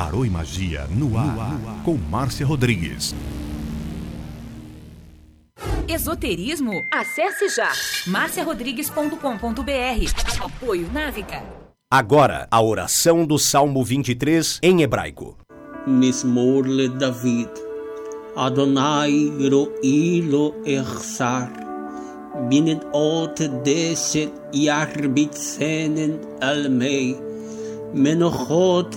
Tarô e Magia no ar, no ar. com Márcia Rodrigues. Esoterismo? Acesse já marciarodrigues.com.br. Apoio Návica. Agora, a oração do Salmo 23 em hebraico. Mismorle David. Adonai ro'i lo echsar. Binnen ot deset yarbitsenen almei. Menochot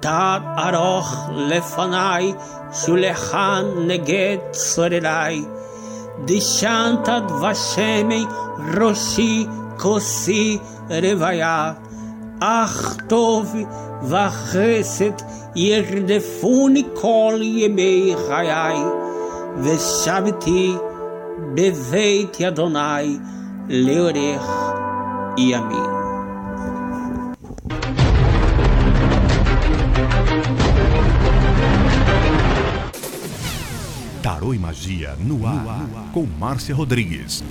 תת ארוך לפניי, שולחן נגד צורריי. דשנת דבשמי ראשי כוסי רוויה. אך טוב וחסד ירדפוני כל ימי חיי, ושבתי בבית אדוני לאורך ימים. Tarô e Magia no ar, com Márcia Rodrigues.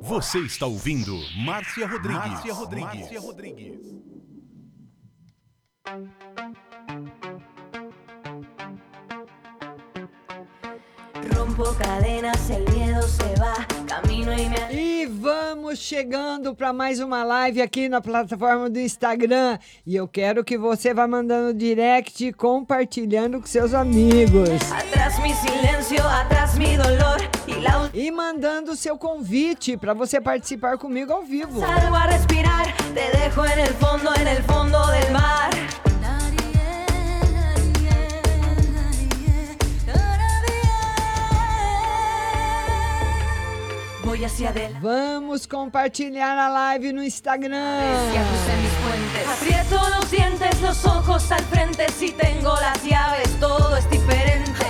Você está ouvindo Márcia Rodrigues. Márcia Rodrigues. Márcia Rodrigues. E vamos chegando para mais uma live aqui na plataforma do Instagram. E eu quero que você vá mandando direct e compartilhando com seus amigos. E mandando seu convite para você participar comigo ao vivo. salgo a respirar, te dejo en el fondo, en el fondo del mar. Vamos compartilhar a live no Instagram. Aprieto los dientes, los ojos al frente. Si tengo las llaves, todo es diferente.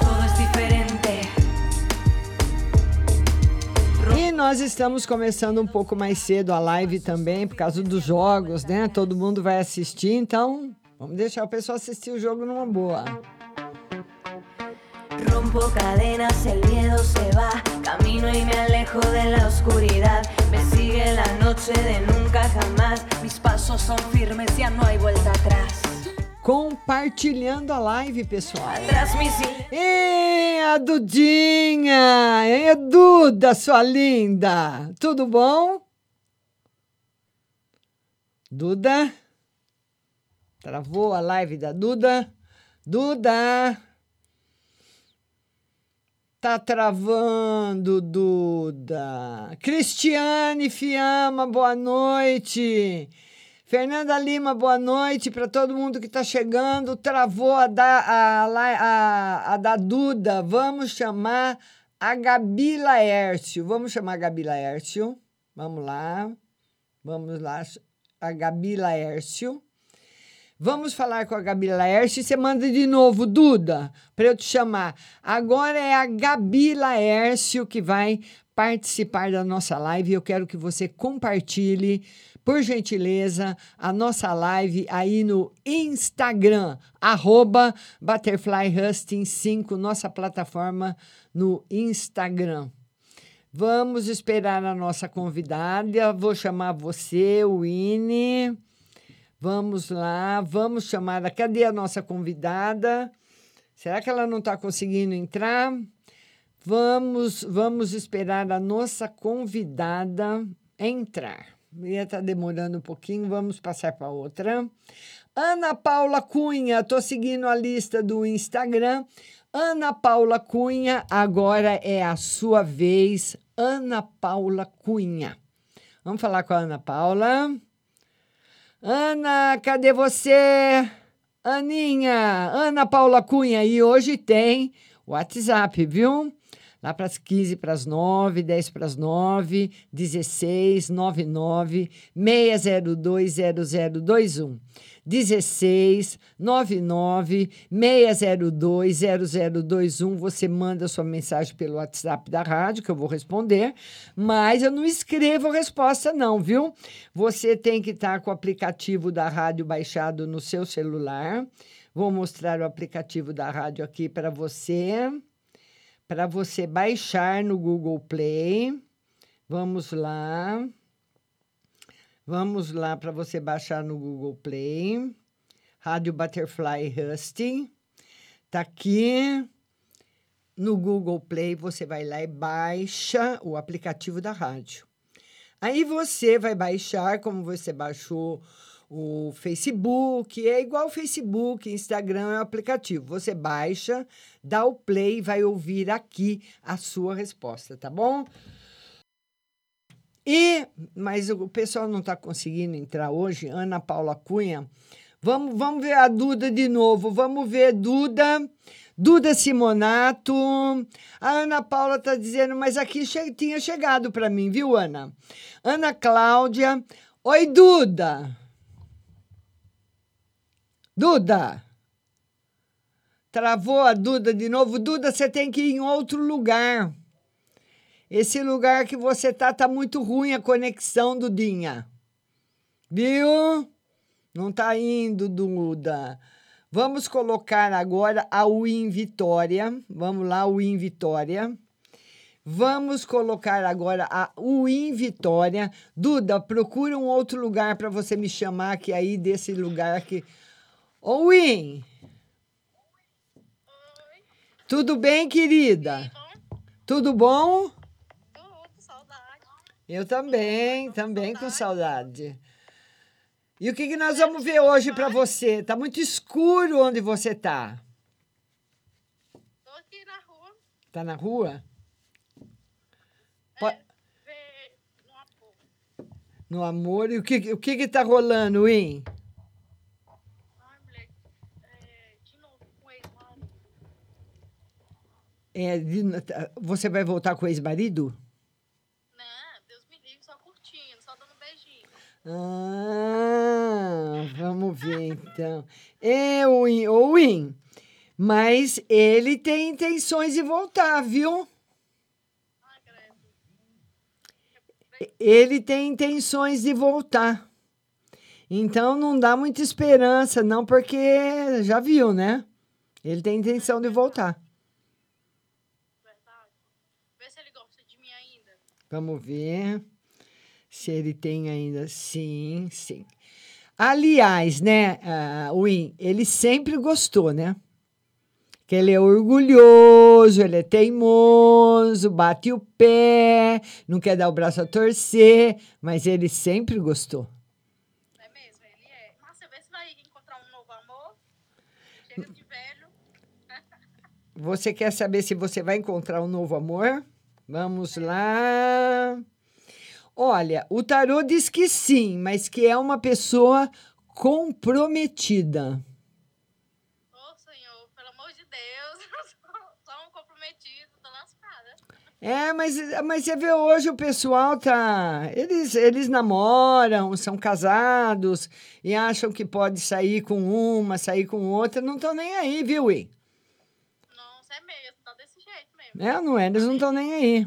Todo es diferente. E nós estamos começando um pouco mais cedo a live também, por causa dos jogos, né? Todo mundo vai assistir, então vamos deixar o pessoal assistir o jogo numa boa. Cadenas, el miedo se va. Camino y me alejo de la oscuridad. Me sigue la noche de nunca jamás. Mis pasos son firmes, ya no hay vuelta atrás. Compartilhando a live, pessoal. Atrás mi silencio. E a Dudinha! E Duda, sua linda! Tudo bom? Duda? Travou a live da Duda? Duda! Tá travando, Duda. Cristiane Fiamma, boa noite. Fernanda Lima, boa noite para todo mundo que está chegando. Travou a da, a, a, a da Duda. Vamos chamar a Gabi Laércio. Vamos chamar a Gabi Laércio. Vamos lá. Vamos lá. A Gabi Laércio. Vamos falar com a Gabi Laércio e você manda de novo, Duda, para eu te chamar. Agora é a Gabi Laércio que vai participar da nossa live, eu quero que você compartilhe, por gentileza, a nossa live aí no Instagram, arroba Butterfly Husting 5, nossa plataforma no Instagram. Vamos esperar a nossa convidada. Vou chamar você, Winnie. Vamos lá, vamos chamar. Cadê a nossa convidada? Será que ela não está conseguindo entrar? Vamos, vamos esperar a nossa convidada entrar. Ia estar demorando um pouquinho, vamos passar para outra. Ana Paula Cunha, estou seguindo a lista do Instagram. Ana Paula Cunha, agora é a sua vez. Ana Paula Cunha. Vamos falar com a Ana Paula. Ana, cadê você? Aninha, Ana Paula Cunha, e hoje tem WhatsApp, viu? Lá para as 15 para as 9, 10 para as 9, 16, 99, 602 0021. 16 99 602 0021. Você manda sua mensagem pelo WhatsApp da rádio, que eu vou responder, mas eu não escrevo resposta, não, viu? Você tem que estar com o aplicativo da rádio baixado no seu celular. Vou mostrar o aplicativo da rádio aqui para você, para você baixar no Google Play. Vamos lá. Vamos lá para você baixar no Google Play. Rádio Butterfly Husting. Tá aqui no Google Play, você vai lá e baixa o aplicativo da rádio. Aí você vai baixar, como você baixou o Facebook, é igual o Facebook, Instagram é o aplicativo. Você baixa, dá o play e vai ouvir aqui a sua resposta, tá bom? E, mas o pessoal não está conseguindo entrar hoje, Ana Paula Cunha. Vamos, vamos ver a Duda de novo. Vamos ver Duda. Duda Simonato. A Ana Paula está dizendo, mas aqui che tinha chegado para mim, viu, Ana? Ana Cláudia. Oi, Duda. Duda. Travou a Duda de novo. Duda, você tem que ir em outro lugar. Esse lugar que você tá tá muito ruim a conexão, Dudinha. Viu? Não tá indo, Duda. Vamos colocar agora a Win Vitória. Vamos lá, Win Vitória. Vamos colocar agora a Win Vitória. Duda, procura um outro lugar para você me chamar que aí desse lugar aqui. Ô, Win. Tudo bem, querida? Tudo bom? Eu também, também com saudade. E o que, que nós vamos ver hoje para você? Tá muito escuro onde você tá. Tô aqui na rua, Tá na rua? Po- ver no amor. No amor. E o que, o que que tá rolando, Win? Ai, mulher, é, de novo com ex-marido. É, de- você vai voltar com o ex-marido? Não, Deus me livre, só curtindo, só dando beijinho. Ah, vamos ver então. É, o Win, ô, Win, mas ele tem intenções de voltar, viu? Ele tem intenções de voltar. Então não dá muita esperança, não, porque já viu, né? Ele tem intenção de voltar. Verdade. Vê se ele gosta de mim ainda. Vamos ver se ele tem ainda. Sim, sim. Aliás, né, ah, Win, ele sempre gostou, né? Que ele é orgulhoso, ele é teimoso, bate o pé, não quer dar o braço a torcer, mas ele sempre gostou. É mesmo? Ele é. Márcia, vê se vai encontrar um novo amor. Chega de velho. Você quer saber se você vai encontrar um novo amor? Vamos lá. Olha, o tarô diz que sim, mas que é uma pessoa comprometida. Ô, Senhor, pelo amor de Deus. Só um comprometido, tô lascada. É, mas, mas você vê hoje o pessoal tá. Eles, eles namoram, são casados e acham que pode sair com uma, sair com outra, não estão nem aí, viu, Ui? É não é? Eles não estão nem aí.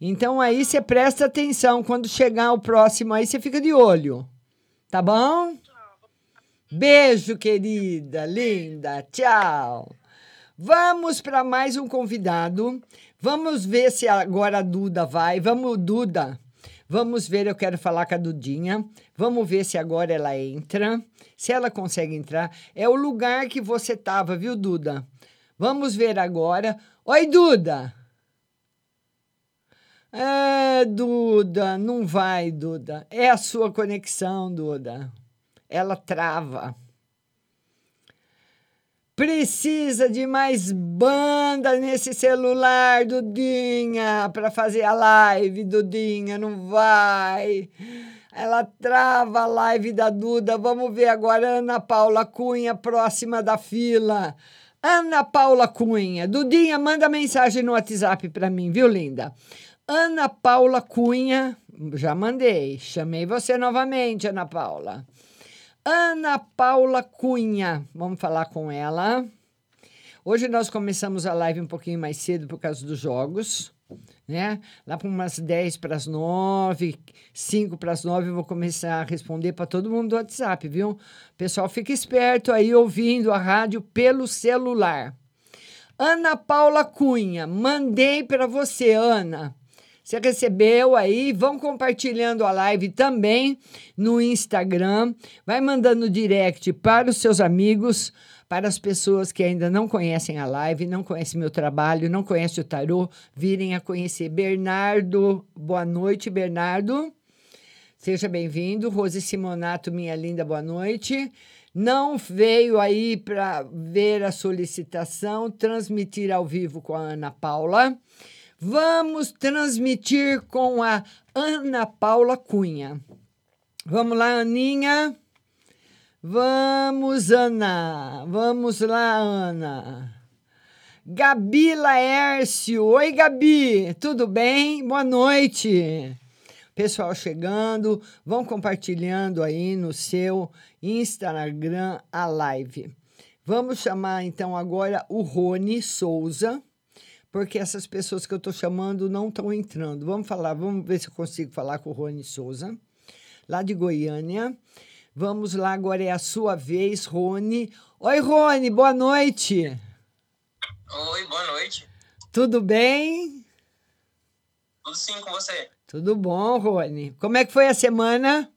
Então aí você presta atenção. Quando chegar o próximo aí, você fica de olho. Tá bom? Beijo, querida, linda. Tchau. Vamos para mais um convidado. Vamos ver se agora a Duda vai. Vamos, Duda. Vamos ver, eu quero falar com a Dudinha. Vamos ver se agora ela entra. Se ela consegue entrar. É o lugar que você tava, viu, Duda? Vamos ver agora. Oi, Duda. É, Duda, não vai, Duda. É a sua conexão, Duda. Ela trava. Precisa de mais banda nesse celular, Dudinha, para fazer a live, Dudinha, não vai. Ela trava a live da Duda. Vamos ver agora Ana Paula Cunha, próxima da fila. Ana Paula Cunha. Dudinha, manda mensagem no WhatsApp para mim, viu, linda? Ana Paula Cunha, já mandei. Chamei você novamente, Ana Paula. Ana Paula Cunha, vamos falar com ela. Hoje nós começamos a live um pouquinho mais cedo por causa dos jogos, né? Lá para umas 10 para as 9, 5 para as 9 eu vou começar a responder para todo mundo do WhatsApp, viu? Pessoal, fica esperto aí ouvindo a rádio pelo celular. Ana Paula Cunha, mandei para você, Ana. Você recebeu aí? Vão compartilhando a live também no Instagram. Vai mandando direct para os seus amigos, para as pessoas que ainda não conhecem a live, não conhecem meu trabalho, não conhecem o tarô, virem a conhecer. Bernardo, boa noite, Bernardo. Seja bem-vindo. Rose Simonato, minha linda, boa noite. Não veio aí para ver a solicitação, transmitir ao vivo com a Ana Paula. Vamos transmitir com a Ana Paula Cunha. Vamos lá, Aninha. Vamos, Ana. Vamos lá, Ana. Gabi Laércio. Oi, Gabi. Tudo bem? Boa noite. Pessoal chegando, vão compartilhando aí no seu Instagram a live. Vamos chamar então agora o Rony Souza porque essas pessoas que eu estou chamando não estão entrando. Vamos falar, vamos ver se eu consigo falar com o Rony Souza, lá de Goiânia. Vamos lá, agora é a sua vez, Rony. Oi, Rony, boa noite. Oi, boa noite. Tudo bem? Tudo sim com você. Tudo bom, Rony. Como é que foi a semana?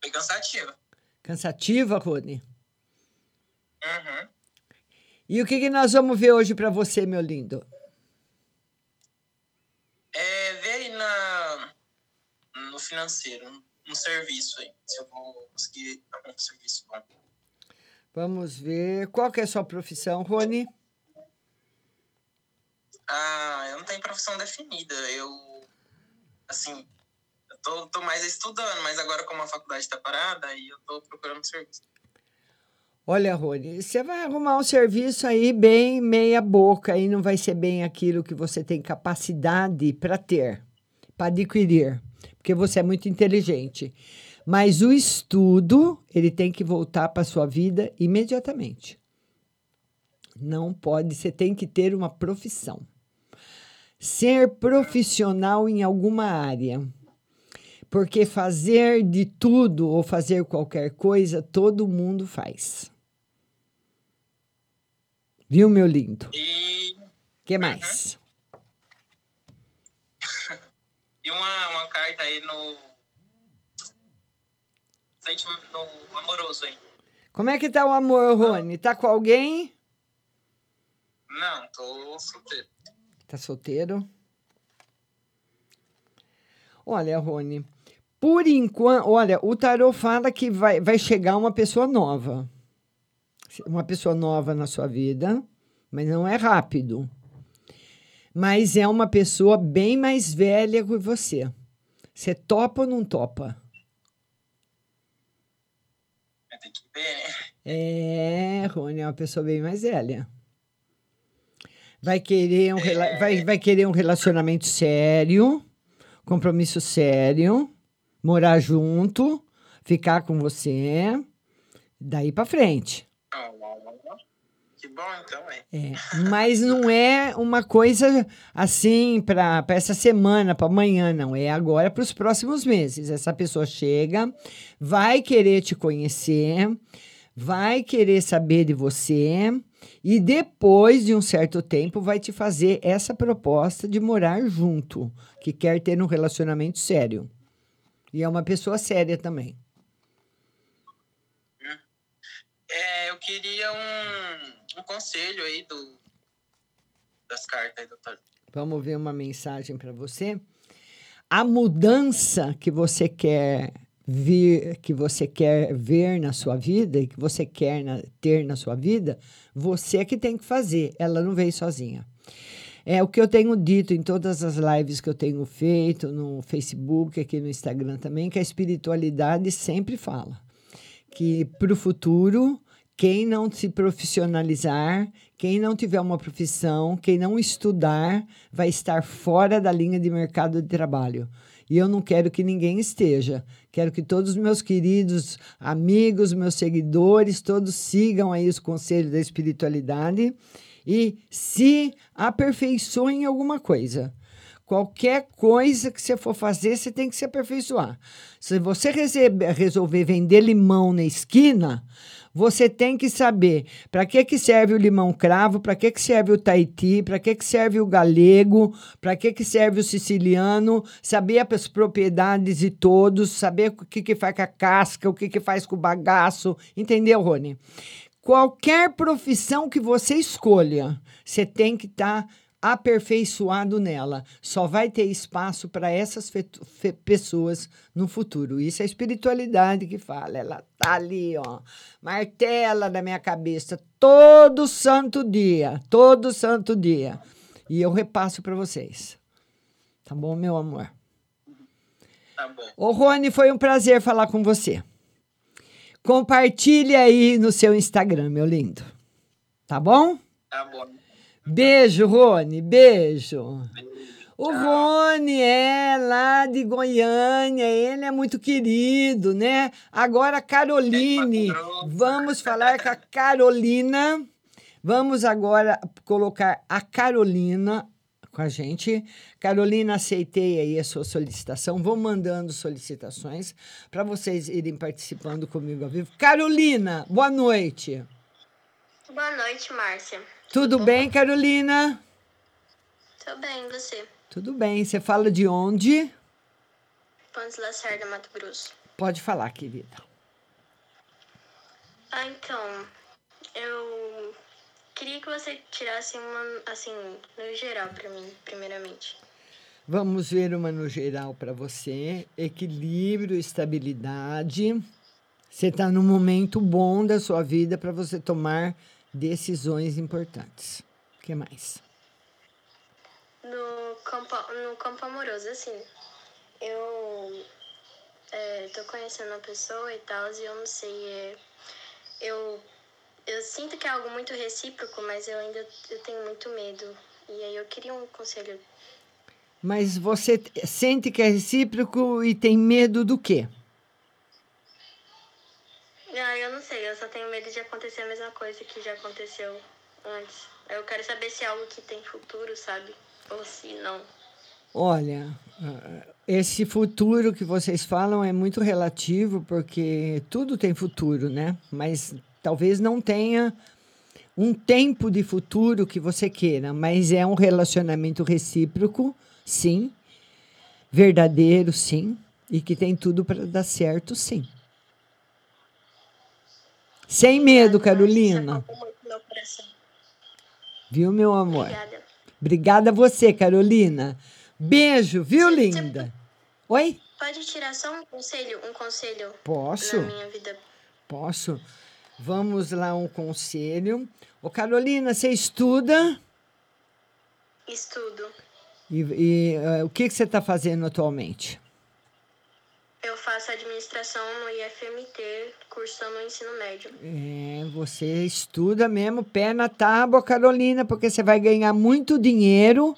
Foi cansativa. Cansativa, Rony? Uhum. E o que, que nós vamos ver hoje para você, meu lindo? É ver aí na, no financeiro, no serviço aí, se eu vou conseguir algum serviço bom. Vamos ver. Qual que é a sua profissão, Rony? Ah, eu não tenho profissão definida. Eu, assim, eu tô, tô mais estudando, mas agora como a faculdade está parada, aí eu tô procurando serviço. Olha, Rony, você vai arrumar um serviço aí bem meia boca e não vai ser bem aquilo que você tem capacidade para ter, para adquirir, porque você é muito inteligente. Mas o estudo, ele tem que voltar para sua vida imediatamente. Não pode, você tem que ter uma profissão. Ser profissional em alguma área. Porque fazer de tudo ou fazer qualquer coisa, todo mundo faz. Viu, meu lindo? E. que mais? Uhum. Uma, uma carta aí no. no amoroso aí. Como é que tá o amor, Rony? Tá com alguém? Não, tô solteiro. Tá solteiro? Olha, Rony, por enquanto, olha, o tarô fala que vai, vai chegar uma pessoa nova uma pessoa nova na sua vida, mas não é rápido. Mas é uma pessoa bem mais velha que você. Você topa ou não topa? Tem que ver, né? É, Rony é uma pessoa bem mais velha. Vai querer um, é... vai, vai querer um relacionamento sério, compromisso sério, morar junto, ficar com você, daí para frente. Que bom, então, é. É, mas não é uma coisa assim para essa semana, para amanhã, não. É agora para os próximos meses. Essa pessoa chega, vai querer te conhecer, vai querer saber de você e depois de um certo tempo vai te fazer essa proposta de morar junto, que quer ter um relacionamento sério. E é uma pessoa séria também. É, eu queria um, um conselho aí do, das cartas aí, doutor. Vamos ver uma mensagem para você. A mudança que você quer vir, que você quer ver na sua vida e que você quer na- ter na sua vida, você é que tem que fazer. Ela não veio sozinha. É o que eu tenho dito em todas as lives que eu tenho feito no Facebook, aqui no Instagram também, que a espiritualidade sempre fala que para o futuro, quem não se profissionalizar, quem não tiver uma profissão, quem não estudar, vai estar fora da linha de mercado de trabalho. E eu não quero que ninguém esteja. Quero que todos os meus queridos amigos, meus seguidores, todos sigam aí os conselhos da espiritualidade e se aperfeiçoem em alguma coisa. Qualquer coisa que você for fazer, você tem que se aperfeiçoar. Se você resolver vender limão na esquina, você tem que saber para que, que serve o limão cravo, para que, que serve o Tahiti, para que, que serve o galego, para que, que serve o siciliano, saber as propriedades de todos, saber o que, que faz com a casca, o que, que faz com o bagaço. Entendeu, Rony? Qualquer profissão que você escolha, você tem que estar aperfeiçoado nela. Só vai ter espaço para essas pessoas no futuro. Isso é a espiritualidade que fala. Ela tá ali, ó, martela na minha cabeça todo santo dia, todo santo dia. E eu repasso para vocês. Tá bom, meu amor? Tá bom. Ô, Rony, foi um prazer falar com você. Compartilhe aí no seu Instagram, meu lindo. Tá bom? Tá bom. Beijo, Rony, beijo. O Rony é lá de Goiânia, ele é muito querido, né? Agora, a Caroline, vamos falar com a Carolina. Vamos agora colocar a Carolina com a gente. Carolina, aceitei aí a sua solicitação. Vou mandando solicitações para vocês irem participando comigo ao vivo. Carolina, boa noite. Boa noite, Márcia. Tudo bem, Carolina? Tô bem, você? Tudo bem. Você fala de onde? Pontes Lacerda, Mato Grosso. Pode falar, querida. Ah, então, eu queria que você tirasse uma, assim, no geral pra mim, primeiramente. Vamos ver uma no geral para você. Equilíbrio, estabilidade. Você está num momento bom da sua vida para você tomar decisões importantes. O que mais? No campo, no campo amoroso, assim, eu é, tô conhecendo uma pessoa e tal, e eu não sei, é, eu, eu sinto que é algo muito recíproco, mas eu ainda eu tenho muito medo. E aí eu queria um conselho Mas você sente que é recíproco e tem medo do quê? Ah, eu não sei, eu só tenho medo de acontecer a mesma coisa que já aconteceu antes. Eu quero saber se é algo que tem futuro, sabe? Ou se não. Olha, ah, esse futuro que vocês falam é muito relativo, porque tudo tem futuro, né? Mas talvez não tenha um tempo de futuro que você queira, mas é um relacionamento recíproco, sim, verdadeiro, sim, e que tem tudo para dar certo, sim. Sem medo, Carolina. Meu. Viu, meu amor? Obrigada. Obrigada a você, Carolina. Beijo, viu, linda? Oi? Pode tirar só um conselho, um conselho Posso? na minha vida. Posso? Vamos lá, um conselho. Ô, Carolina, você estuda? Estudo. E, e, eh, o que, que você está fazendo atualmente? Eu faço administração no IFMT, cursando o ensino médio. É, você estuda mesmo, pé na tábua, Carolina, porque você vai ganhar muito dinheiro,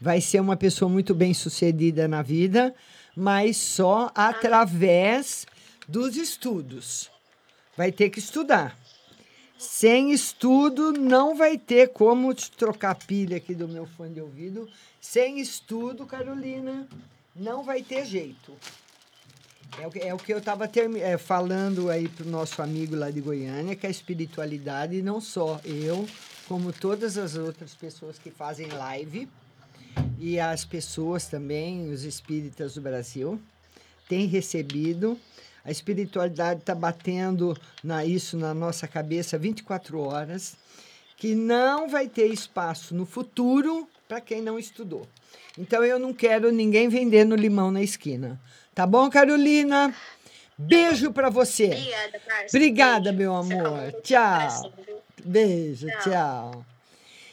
vai ser uma pessoa muito bem sucedida na vida, mas só através dos estudos. Vai ter que estudar. Sem estudo, não vai ter como te trocar a pilha aqui do meu fone de ouvido. Sem estudo, Carolina, não vai ter jeito. É o que, é o que eu estava falando aí para o nosso amigo lá de Goiânia, que a espiritualidade, não só eu, como todas as outras pessoas que fazem live, e as pessoas também, os espíritas do Brasil, têm recebido. A espiritualidade está batendo na, isso na nossa cabeça 24 horas, que não vai ter espaço no futuro para quem não estudou. Então eu não quero ninguém vendendo limão na esquina. Tá bom, Carolina? Beijo para você. Obrigada, Márcia. Obrigada, Beijo. meu amor. Tchau. Beijo, Tchau. tchau.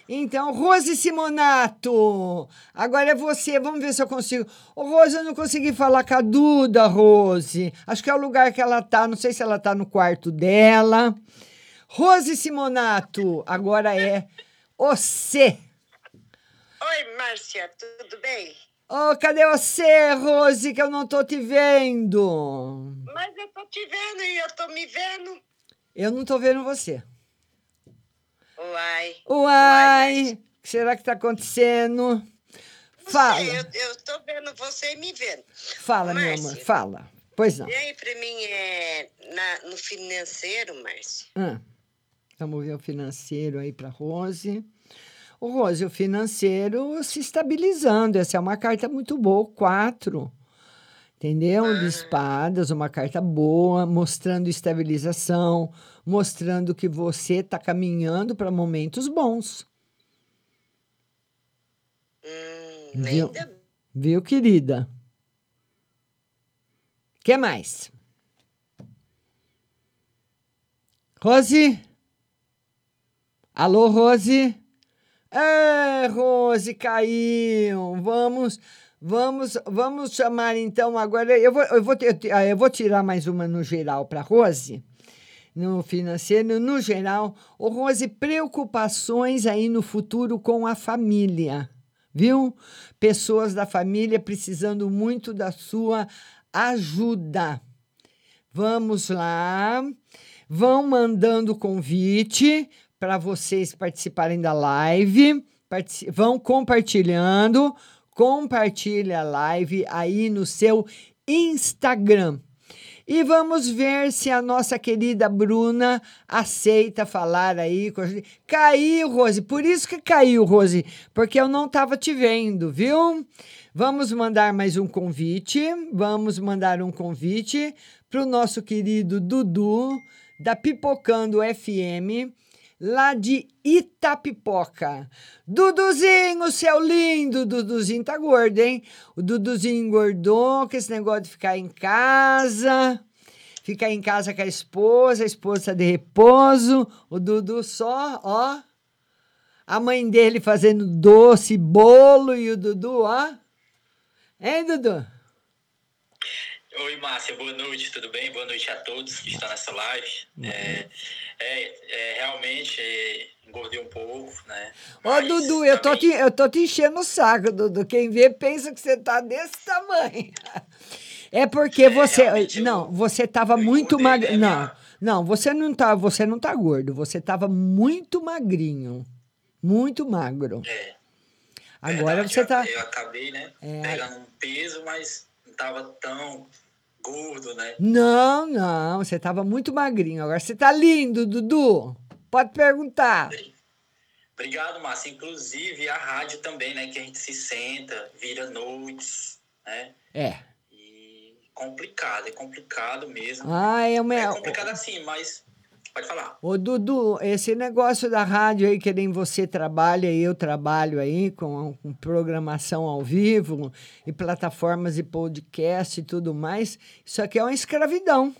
Então, Rose Simonato, agora é você. Vamos ver se eu consigo. Ô, Rose, eu não consegui falar com a Duda, Rose. Acho que é o lugar que ela tá. Não sei se ela tá no quarto dela. Rose Simonato, agora é você. Oi, Márcia, tudo bem? Ô, cadê você, Rose, que eu não tô te vendo? Mas eu tô te vendo e eu tô me vendo. Eu não tô vendo você. Uai. Uai, o que será que tá acontecendo? Fala. Sei, eu, eu tô vendo você e me vendo. Fala, meu amor, fala. Pois não. E aí, pra mim, é na- no financeiro, Márcia? Ah, vamos ver o financeiro aí para Rose. O Rose, o financeiro se estabilizando. Essa é uma carta muito boa, quatro. Entendeu? De espadas, uma carta boa, mostrando estabilização, mostrando que você está caminhando para momentos bons. Viu? ainda Viu, querida? que mais? Rose? Alô, Rose? É, Rose, caiu. Vamos, vamos, vamos chamar então agora. Eu vou, eu vou, ah, eu vou tirar mais uma no geral para Rose. No financeiro, no geral. Ô, Rose, preocupações aí no futuro com a família, viu? Pessoas da família precisando muito da sua ajuda. Vamos lá. Vão mandando convite para vocês participarem da live. Vão compartilhando. Compartilha a live aí no seu Instagram. E vamos ver se a nossa querida Bruna aceita falar aí. Caiu, Rose. Por isso que caiu, Rose. Porque eu não estava te vendo, viu? Vamos mandar mais um convite. Vamos mandar um convite para o nosso querido Dudu, da Pipocando FM, lá de Itapipoca. Duduzinho, seu lindo, Duduzinho tá gordo, hein? O Duduzinho engordou com esse negócio de ficar em casa, ficar em casa com a esposa, a esposa de repouso, o Dudu só, ó, a mãe dele fazendo doce, bolo e o Dudu, ó. Hein, Dudu? Oi, Márcia, boa noite, tudo bem? Boa noite a todos que estão nessa live. É, é, é, realmente é, engordei um pouco, né? Ô, Dudu, eu tô, te, eu tô te enchendo o saco, Dudu. Quem vê pensa que você tá desse tamanho. É porque você. Não, você tava muito né, magro. Não, não, você não tá, você não tá gordo. Você tava muito magrinho. Muito magro. É. Agora Verdade, você eu- tá. Eu acabei, né, É. pegando um peso, mas não tava tão gordo, né? Não, não, você tava muito magrinho. Agora você tá lindo, Dudu. Pode perguntar. Obrigado, Márcia. Inclusive a rádio também, né? Que a gente se senta, vira noites, né? É. Complicado, é complicado mesmo. Ah, é uma- É complicado assim, mas pode falar. Ô, Dudu, esse negócio da rádio aí, que nem você trabalha e eu trabalho aí com, com programação ao vivo e plataformas e podcast e tudo mais, isso aqui é uma escravidão.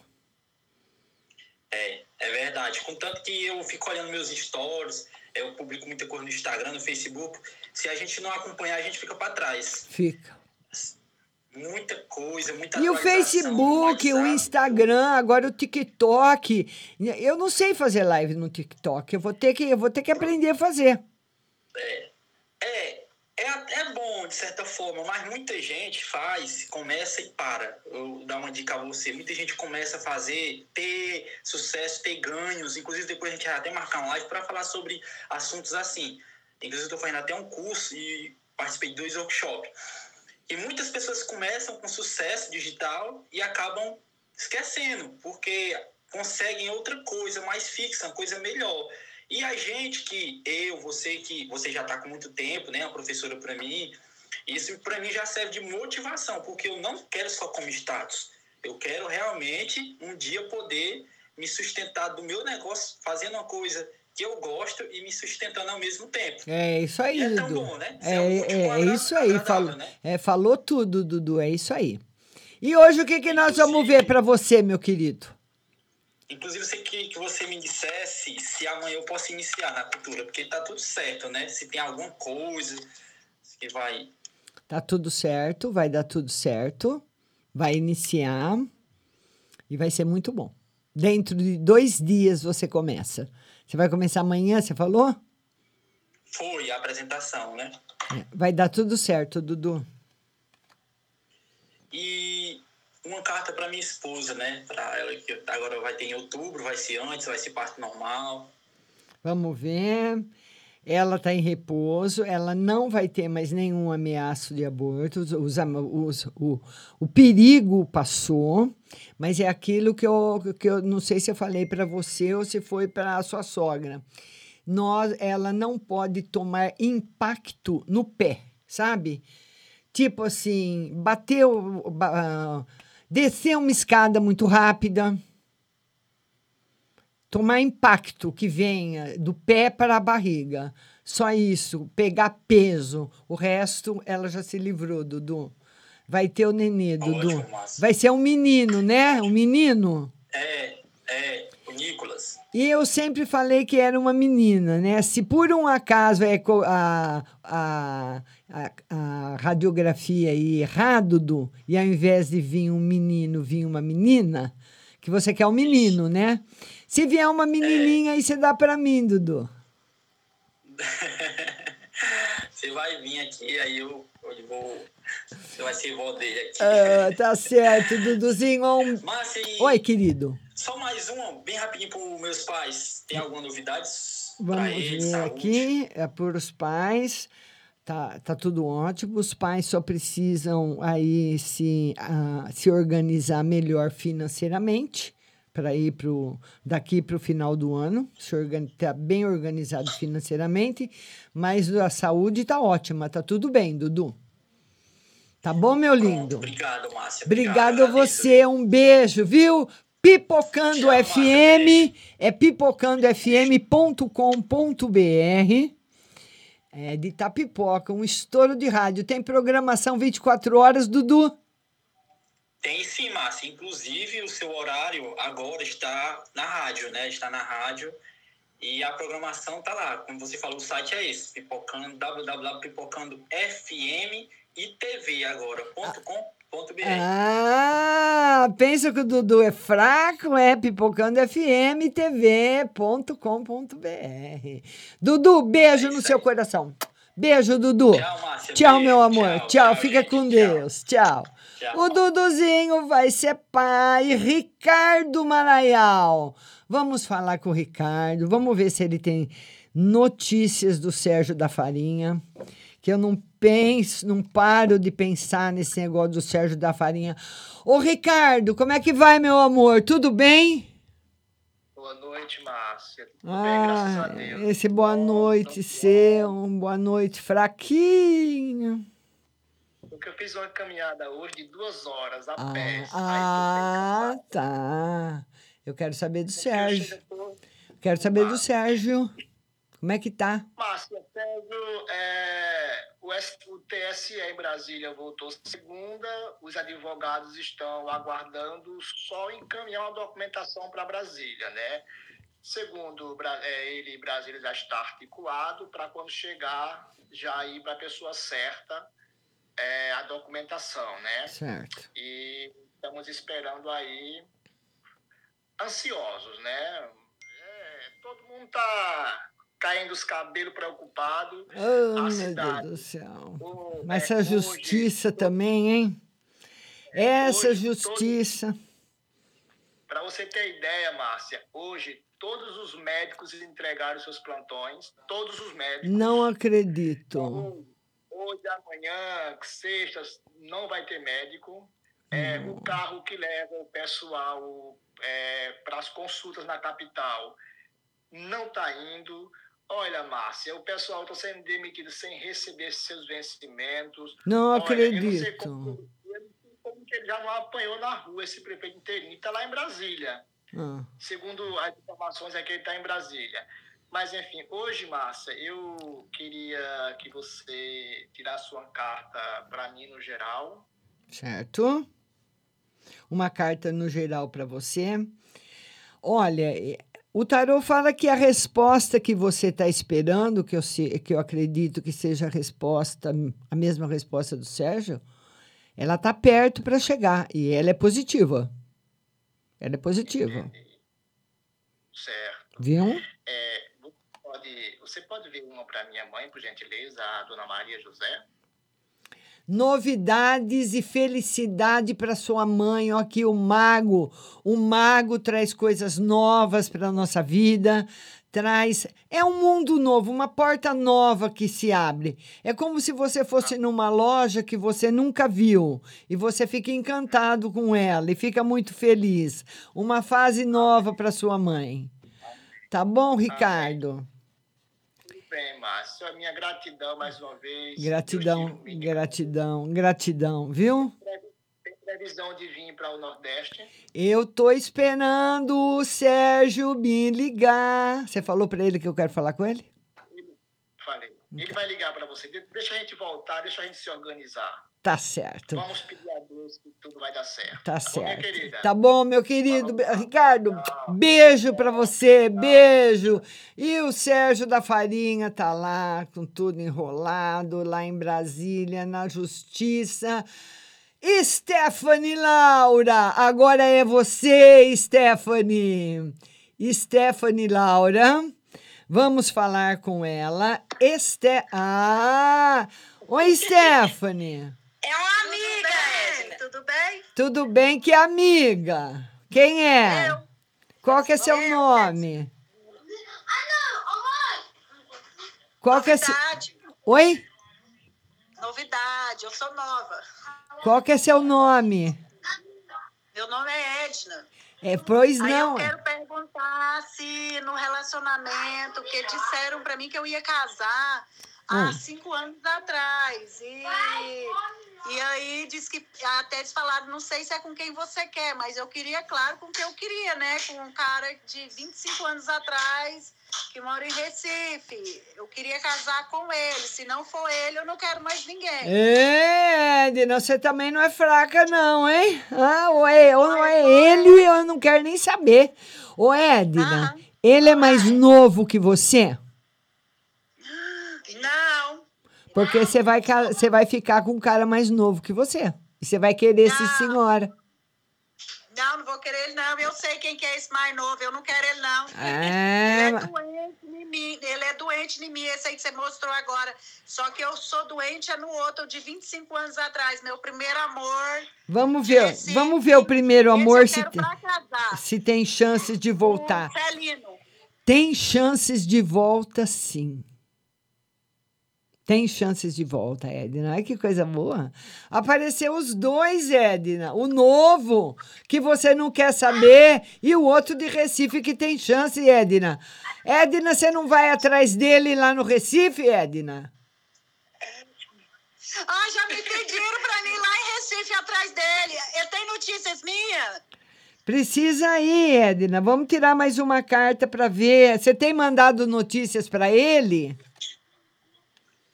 É, é verdade. Contanto que eu fico olhando meus stories, eu publico muita coisa no Instagram, no Facebook. Se a gente não acompanhar, a gente fica para trás. Fica. Muita coisa, muita E o Facebook, o. Instagram, agora o TikTok. Eu não sei fazer live no TikTok. Eu vou ter que, eu vou ter que aprender a fazer. É, É, é bom, de certa forma, mas muita gente faz, começa e para. Eu vou dar uma dica a você. Muita gente começa a fazer, ter sucesso, ter ganhos. Inclusive, depois a gente vai até marcar uma live para falar sobre assuntos assim. Inclusive, eu estou fazendo até um curso e participei de dois workshops. E muitas pessoas começam com sucesso digital e acabam esquecendo, porque conseguem outra coisa mais fixa, uma coisa melhor. E a gente que, eu, você que você já está com muito tempo, né, a professora para mim, isso para mim já serve de motivação, porque eu não quero só como status. Eu quero realmente um dia poder me sustentar do meu negócio fazendo uma coisa que eu gosto e me sustentando ao mesmo tempo. É isso aí, E é Dudu. tão bom, né? É, É é, isso aí, falou, né? é, falou tudo, Dudu, é isso aí. E hoje o que, que nós vamos ver para você, meu querido? Inclusive, você que, que você me dissesse se amanhã eu posso iniciar na cultura, porque tá tudo certo, né? Se tem alguma coisa que vai. Tá tudo certo, vai dar tudo certo, vai iniciar e vai ser muito bom. Dentro de dois dias você começa. Você vai começar amanhã, você falou? Foi a apresentação, né? É, Vai dar tudo certo, Dudu. E uma carta para minha esposa, né? Para ela que agora vai ter em outubro, vai ser antes, vai ser parto normal. Vamos ver. Ela está em repouso, ela não vai ter mais nenhum ameaço de aborto. Os, os os- o, o perigo passou, mas é aquilo que eu, que eu não sei se eu falei para você ou se foi para a sua sogra. Nós, ela não pode tomar impacto no pé, sabe? Tipo assim, bateu, ba- descer uma escada muito rápida tomar impacto que venha do pé para a barriga. Só isso, pegar peso. O resto ela já se livrou, Dudu. Vai ter o nenê, Dudu. Vai ser um menino, né? Um menino. É, é, o Nicolas. E eu sempre falei que era uma menina, né? Se por um acaso é a, a, a, a radiografia aí errado, Dudu, e ao invés de vir um menino, vir uma menina, que você quer um menino, né? Se vier uma menininha, aí você dá pra mim, Dudu. Você vai vir aqui, aí eu, eu vou. Você vai ser vó dele aqui. Ah, tá certo, Duduzinho. Um... Márcia, e Oi, querido. só mais uma, bem rapidinho para os meus pais. Tem alguma novidade para Vamos eles? ver saúde? aqui. É por os pais. Tá, tá tudo ótimo. Os pais só precisam aí se, ah, se organizar melhor financeiramente para ir pro, daqui para o final do ano. Se organ, tá bem organizado financeiramente. Mas a saúde tá ótima. Tá tudo bem, Dudu. Tá bom, meu lindo? Obrigado, Márcia. Obrigado a você, um beijo, viu? Pipocando FM, é pipocandofm.com.br. É de Itapipoca, um estouro de rádio. Tem programação 24 horas, Dudu? Tem sim, Márcia. Inclusive, o seu horário agora está na rádio, né? Está na rádio. E a programação tá lá. Como você falou, o site é esse. Pipocando, www.pipocandofm e TV. Ah, pensa que o Dudu é fraco? É pipocandofmtv.com.br. Dudu, beijo no seu coração. Beijo, Dudu. Tchau, Márcia. Tchau, Beijo, meu amor. tchau, Tchau, tchau, fica gente, com. Deus. Tchau. O Duduzinho vai ser pai. Ricardo Maraial. Vamos falar com o Ricardo. Vamos ver se ele tem notícias do Sérgio da Farinha. Que eu não penso, não paro de pensar nesse negócio do Sérgio da Farinha. Ô, Ricardo, como é que vai, meu amor? Tudo bem? Boa noite, Márcia. Tudo bem, graças a Ah, Deus. esse boa noite seu, um boa noite fraquinho. Porque eu fiz uma caminhada hoje de duas horas a Ah, pé. ah, tá. Eu quero saber do Sérgio. Quero saber do Sérgio. Como é que tá? Márcia, Sérgio, é, o, S- o TSE em Brasília voltou segunda, os advogados estão aguardando só encaminhar uma documentação para Brasília, né? Segundo é, ele, Brasília já está articulado para quando chegar, já ir para a pessoa certa é, a documentação, né? Certo. E estamos esperando aí, ansiosos, né? É, todo mundo tá caindo os cabelos preocupado. Oh, a meu cidade. Deus do céu. o- Mas é, essa justiça também, hein? Essa hoje, justiça. Para você ter ideia, Márcia, hoje todos os médicos entregaram seus plantões, todos os médicos. Não acredito. Hoje, amanhã, sextas, não vai ter médico. É, Hum. o carro que leva o pessoal para as consultas na capital não está indo. Olha, Márcia, o pessoal está sendo demitido sem receber seus vencimentos. Não Olha, eu não sei acredito. como, como que ele já não apanhou na rua esse prefeito interino. Está lá em Brasília. Ah, Segundo as informações é que ele está em Brasília. Mas, enfim, hoje, Márcia, eu queria que você tirasse uma carta para mim no geral. certo? Uma carta no geral para você. Olha, o tarô fala que a resposta que você está esperando, que eu, se- que eu acredito que seja a resposta, a mesma resposta do Sérgio, ela está perto para chegar e ela é positiva. Ela é positiva, Certo. viu? Você, pode, você pode ver uma para minha mãe, por gentileza, a dona Maria José? Novidades e felicidade para sua mãe. Ó, aqui o mago. O mago traz coisas novas para a nossa vida. Traz. É um mundo novo, uma porta nova que se abre. É como se você fosse numa loja que você nunca viu. E você fica encantado com ela e fica muito feliz. Uma fase nova para sua mãe. Tá bom, Ricardo? Bem, Márcia. A minha gratidão mais uma vez. Gratidão, gratidão, gratidão, viu? Tem previsão de vir para o Nordeste? Eu tô esperando o Sérgio me ligar. Você falou para ele que eu quero falar com ele? Falei. Ele vai ligar para você. De- Deixa a gente voltar, deixa a gente se organizar. Tá certo. Vamos pedir a Deus que tudo vai dar certo. Tá bom, minha certo. querida? Tá bom, meu querido. Be- Ricardo, beijo para você, beijo. E o Sérgio da Farinha tá lá com tudo enrolado lá em Brasília na justiça. Stephanie Laura, agora é você, Stephanie. Stephanie Laura, vamos falar com ela. Este... Ah! Oi, Stephanie. É uma amiga, Edna. Tudo bem? Tudo bem? Que amiga? Quem é? Qual que é seu nome? Qual que é seu... Novidade. Oi? Novidade, eu sou nova. Qual que é seu nome? Meu nome é Edna. É, pois Aí não. eu quero perguntar se no relacionamento, que disseram pra mim que eu ia casar há Hum. cinco anos atrás. E, e aí diz que até eles falaram, não sei se é com quem você quer, mas eu queria, claro, com quem eu queria, né? Com um cara de 25 anos atrás que mora em Recife. Eu queria casar com ele. Se não for ele, eu não quero mais ninguém. É, Edna, você também não é fraca, não, hein? Ah, ou, é, ou não é ele, eu não quero nem saber. Ô, Edna, ele é mais novo que você? Não. Porque você vai, você vai ficar com um cara mais novo que você. E você vai querer esse senhora. Não, não vou querer ele, não. Eu sei quem que é esse mais novo. Eu não quero ele, não. É, Ele é doente em mim. Ele é doente em mim, esse aí que você mostrou agora. Só que eu sou doente é no outro, de 25 anos atrás. Meu primeiro amor. Vamos ver, vamos ver o primeiro amor se, casar. se tem chances de voltar. Celino. Tem chances de volta, sim. Tem chances de volta, Edna. Ai, que coisa boa. Apareceu os dois, Edna. O novo, que você não quer saber, e o outro de Recife, que tem chance, Edna. Edna, você não vai atrás dele lá no Recife, Edna? Ah, já me pediram pra mim lá em Recife atrás dele. Eu tenho notícias minhas? Precisa ir, Edna. Vamos tirar mais uma carta para ver. Você tem mandado notícias para ele?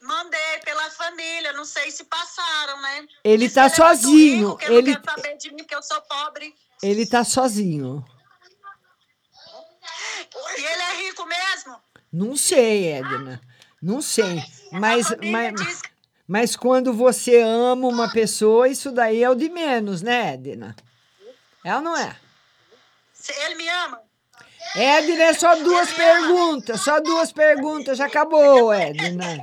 Mandei pela família, não sei se passaram, né? Ele tá é sozinho, rico, ele- não quer saber de mim, que eu sou pobre. Ele tá sozinho. E ele é rico mesmo? Não sei, Edna. Não sei. Mas, família mas, diz mas quando você ama uma pessoa, isso daí é o de menos, né, Edna? É ou não é? Ele me ama? Edna, é só duas perguntas, só duas perguntas, já acabou, Edna.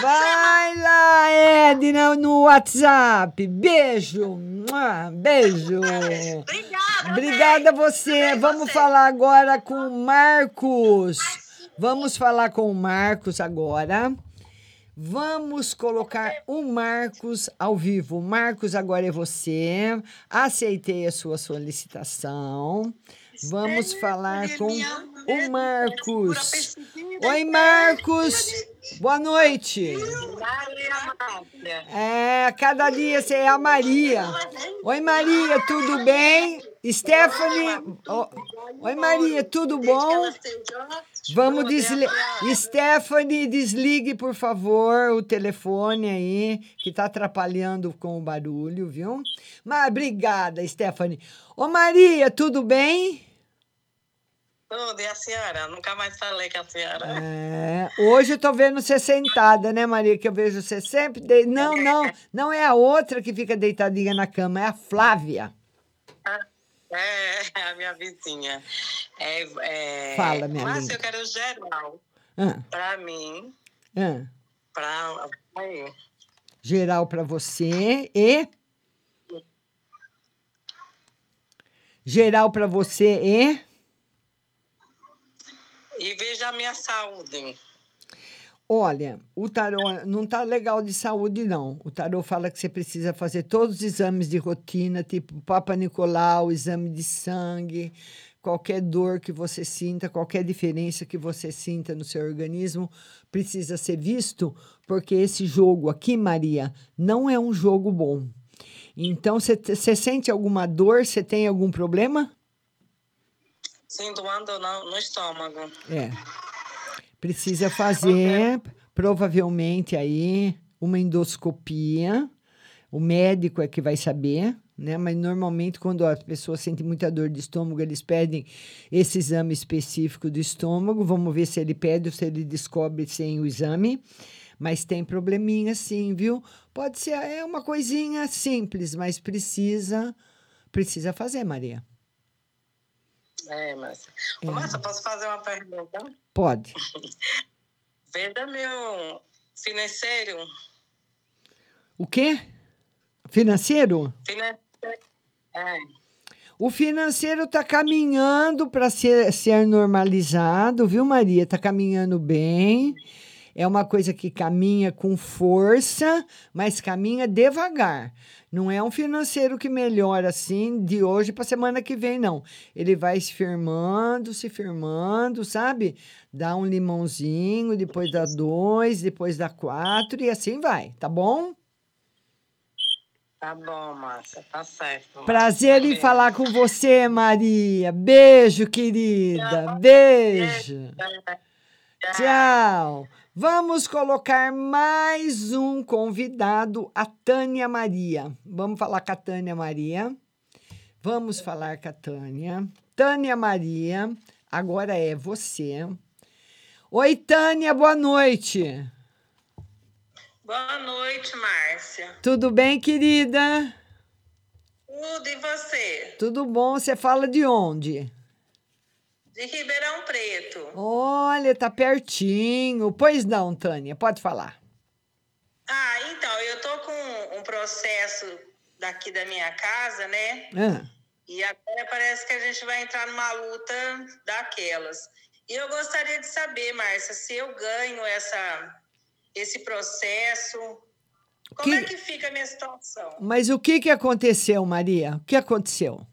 Vai lá, Edna, no WhatsApp. Beijo. Beijo. Obrigada a você. Vamos falar agora com o Marcos. Vamos falar com o Marcos agora. Vamos colocar o Marcos ao vivo. Marcos, agora é você. Aceitei a sua solicitação. Vamos falar com o Marcos. Oi, Marcos. Boa noite. É, cada dia você é a Maria. Oi, Maria, tudo bem? Stephanie. Oi, Maria, tudo bom? Vamos desligar. Stephanie, desligue, por favor, o telefone aí, que tá atrapalhando com o barulho, viu? Mas obrigada, Stephanie. Ô, Maria, tudo bem? Tudo, e a senhora? Nunca mais falei com a senhora. É, hoje eu tô vendo você sentada, né, Maria? Que eu vejo você sempre. De... Não, não, não é a outra que fica deitadinha na cama, é a Flávia. É, a minha vizinha. É, é... Fala, minha Mas linda. eu quero geral. Ah. Pra mim, Ah, pra... Aí. geral para você e. Geral para você e. E veja a minha saúde. Olha, o tarô não tá legal de saúde, não. O tarô fala que você precisa fazer todos os exames de rotina, tipo Papa Nicolau, exame de sangue, qualquer dor que você sinta, qualquer diferença que você sinta no seu organismo, precisa ser visto, porque esse jogo aqui, Maria, não é um jogo bom. Então, você sente alguma dor? Você tem algum problema? Sinto ando no, no estômago. É. Precisa fazer, provavelmente, aí, uma endoscopia. O médico é que vai saber, né? Mas normalmente, quando a pessoa sente muita dor de estômago, eles pedem esse exame específico do estômago. Vamos ver se ele pede ou se ele descobre sem o exame. Mas tem probleminha sim, viu? Pode ser, é uma coisinha simples, mas precisa, precisa fazer, Maria. É, mas... É. Ô, Márcia, posso fazer uma pergunta? Pode. Veja meu financeiro. O quê? Financeiro? Financeiro. É. O financeiro está caminhando para ser, ser normalizado, viu, Maria? Está caminhando bem. É uma coisa que caminha com força, mas caminha devagar. Não é um financeiro que melhora assim de hoje para semana que vem, não. Ele vai se firmando, se firmando, sabe? Dá um limãozinho, depois dá dois, depois dá quatro e assim vai, tá bom? Tá bom, Márcia, tá certo. Márcia. Prazer em falar com você, Maria. Beijo, querida. Beijo. Tchau. Vamos colocar mais um convidado, a Tânia Maria. Vamos falar com a Tânia Maria. Vamos falar com a Tânia. Tânia Maria, agora é você. Oi, Tânia, boa noite. Boa noite, Márcia. Tudo bem, querida? Tudo e você? Tudo bom? Você fala de onde? De Ribeirão Preto. Olha, tá pertinho. Pois não, Tânia, pode falar. Ah, então, eu tô com um processo daqui da minha casa, né? Ah, E agora parece que a gente vai entrar numa luta daquelas. E eu gostaria de saber, Márcia, se eu ganho essa, esse processo, como Que- é que fica a minha situação? mas o que, que aconteceu, Maria? O que aconteceu?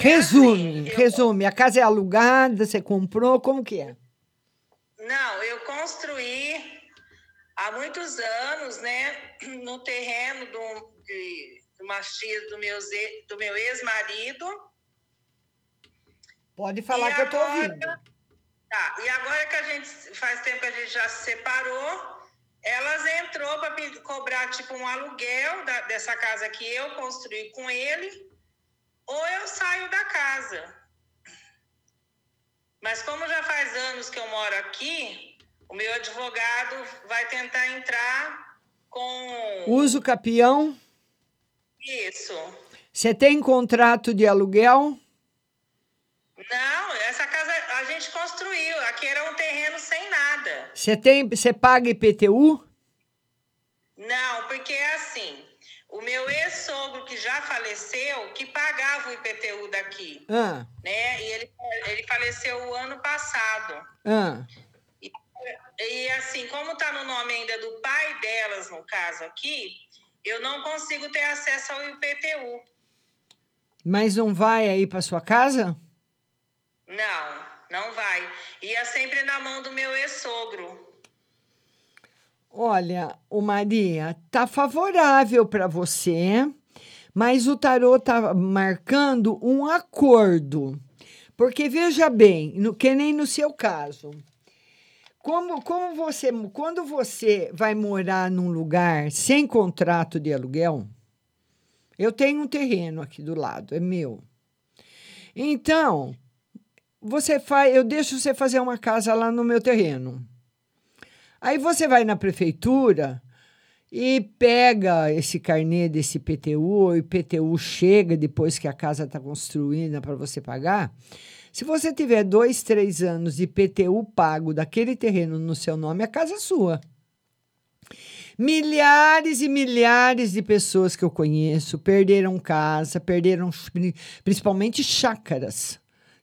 Resume, resume. A casa é alugada, você comprou, como que é? Não, eu construí há muitos anos, né, no terreno do, de, de umas tias do, meus, e- do meu ex-marido. Pode falar E que eu tô agora- ouvindo. Tá, e agora que a gente faz tempo que a gente já se separou, elas entrou para cobrar tipo um aluguel da- dessa casa que eu construí com ele, ou eu saio da casa. Mas como já faz anos que eu moro aqui, o meu advogado vai tentar entrar com Uso capião. isso. Você tem contrato de aluguel? Não, essa casa a gente construiu. Aqui era um terreno sem nada. Você tem, você paga IPTU? Não, porque é assim. O meu ex-sogro que já faleceu, que pagava o IPTU daqui, Ah, né? E ele, ele faleceu o ano passado. ah. E, e, assim, como tá no nome ainda do pai delas, no caso aqui, eu não consigo ter acesso ao IPTU. Mas não vai aí para sua casa? Não, não vai. Ia sempre na mão do meu ex-sogro. Olha, o Maria, tá favorável para você, mas o tarô tá marcando um acordo. Porque veja bem, no, que nem no seu caso. Como, como você, quando você vai morar num lugar sem contrato de aluguel, eu tenho um terreno aqui do lado, é meu. Então, você faz, eu deixo você fazer uma casa lá no meu terreno. Aí você vai na prefeitura e pega esse carnê desse IPTU, o IPTU chega depois que a casa está construída para você pagar. Se você tiver dois, três anos de IPTU pago daquele terreno no seu nome, a casa é sua. Milhares e milhares de pessoas que eu conheço perderam casa, perderam pri- principalmente chácaras.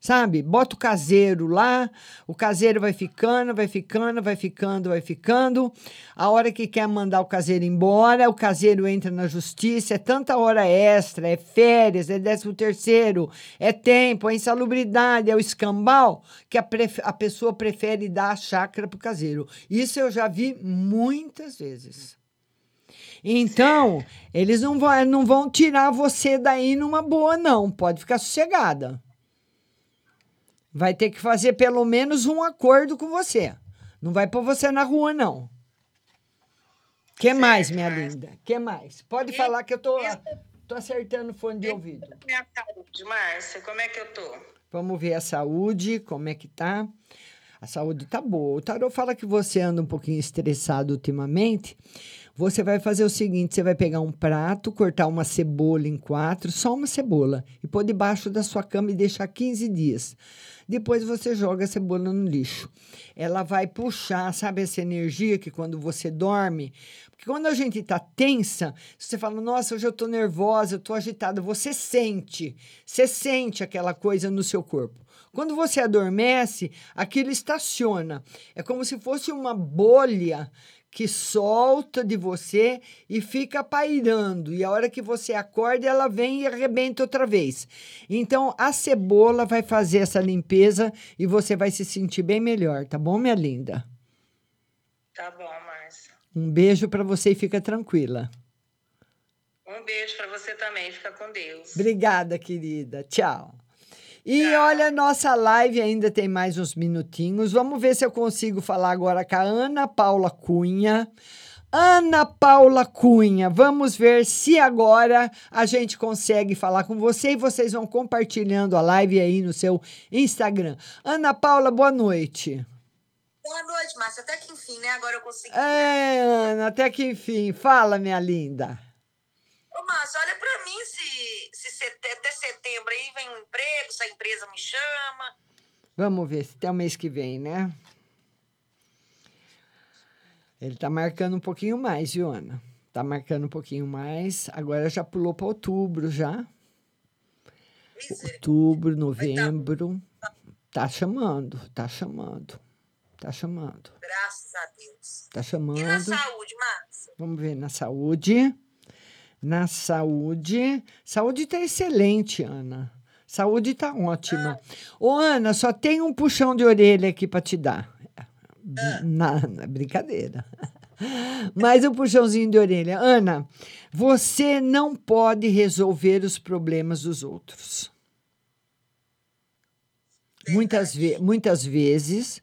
Sabe? Bota o caseiro lá, o caseiro vai ficando, vai ficando, vai ficando, vai ficando. A hora que quer mandar o caseiro embora, o caseiro entra na justiça, é tanta hora extra, é férias, é décimo terceiro, é tempo, é insalubridade, é o escambau, que a, a pessoa prefere dar a chácara pro caseiro. Isso eu já vi muitas vezes. Então, eles não vão, não vão tirar você daí numa boa, não. Pode ficar sossegada. Vai ter que fazer pelo menos um acordo com você. Não vai pôr você na rua, não. que mais, minha linda? que mais? Pode falar que eu tô, tô acertando o fone de ouvido. Minha saúde, Márcia, como é que eu tô? Vamos ver a saúde, como é que tá. A saúde tá boa. O tarô fala que você anda um pouquinho estressado ultimamente. Você vai fazer o seguinte: você vai pegar um prato, cortar uma cebola em quatro, só uma cebola, e pôr debaixo da sua cama e deixar 15 dias. Depois você joga a cebola no lixo. Ela vai puxar, sabe essa energia que quando você dorme. Porque quando a gente tá tensa, você fala, nossa, hoje eu tô nervosa, eu tô agitada. Você sente, você sente aquela coisa no seu corpo. Quando você adormece, aquilo estaciona. É como se fosse uma bolha que solta de você e fica pairando. E a hora que você acorda, ela vem e arrebenta outra vez. Então, a cebola vai fazer essa limpeza e você vai se sentir bem melhor, tá bom, minha linda? Tá bom, Márcia. Um beijo para você e fica tranquila. Um beijo pra você também. Fica com Deus. Obrigada, querida. Tchau. E olha, nossa live ainda tem mais uns minutinhos. Vamos ver se eu consigo falar agora com a Ana Paula Cunha. Ana Paula Cunha, vamos ver se agora a gente consegue falar com você e vocês vão compartilhando a live aí no seu Instagram. Ana Paula, boa noite. Boa noite, Márcia. Até que enfim, né? Agora eu consegui. É, Ana, até que enfim. Fala, minha linda. Ô, Márcia, olha pra mim se, se sete- até setembro aí vem um emprego, se a empresa me chama. Vamos ver se até o mês que vem, né? Ele tá marcando um pouquinho mais, viu, Ana? Tá marcando um pouquinho mais. Agora já pulou para outubro já. Outubro, novembro. Tá chamando, tá chamando. Tá chamando. Graças a Deus. Tá chamando. E na saúde, Márcia? Vamos ver na saúde. Na saúde. Saúde tá excelente, Ana. Saúde tá ótima. Ô, Ana, só tem um puxão de orelha aqui para te dar. Na, na- brincadeira. Mais um puxãozinho de orelha. Ana, você não pode resolver os problemas dos outros. Muitas, ve muitas vezes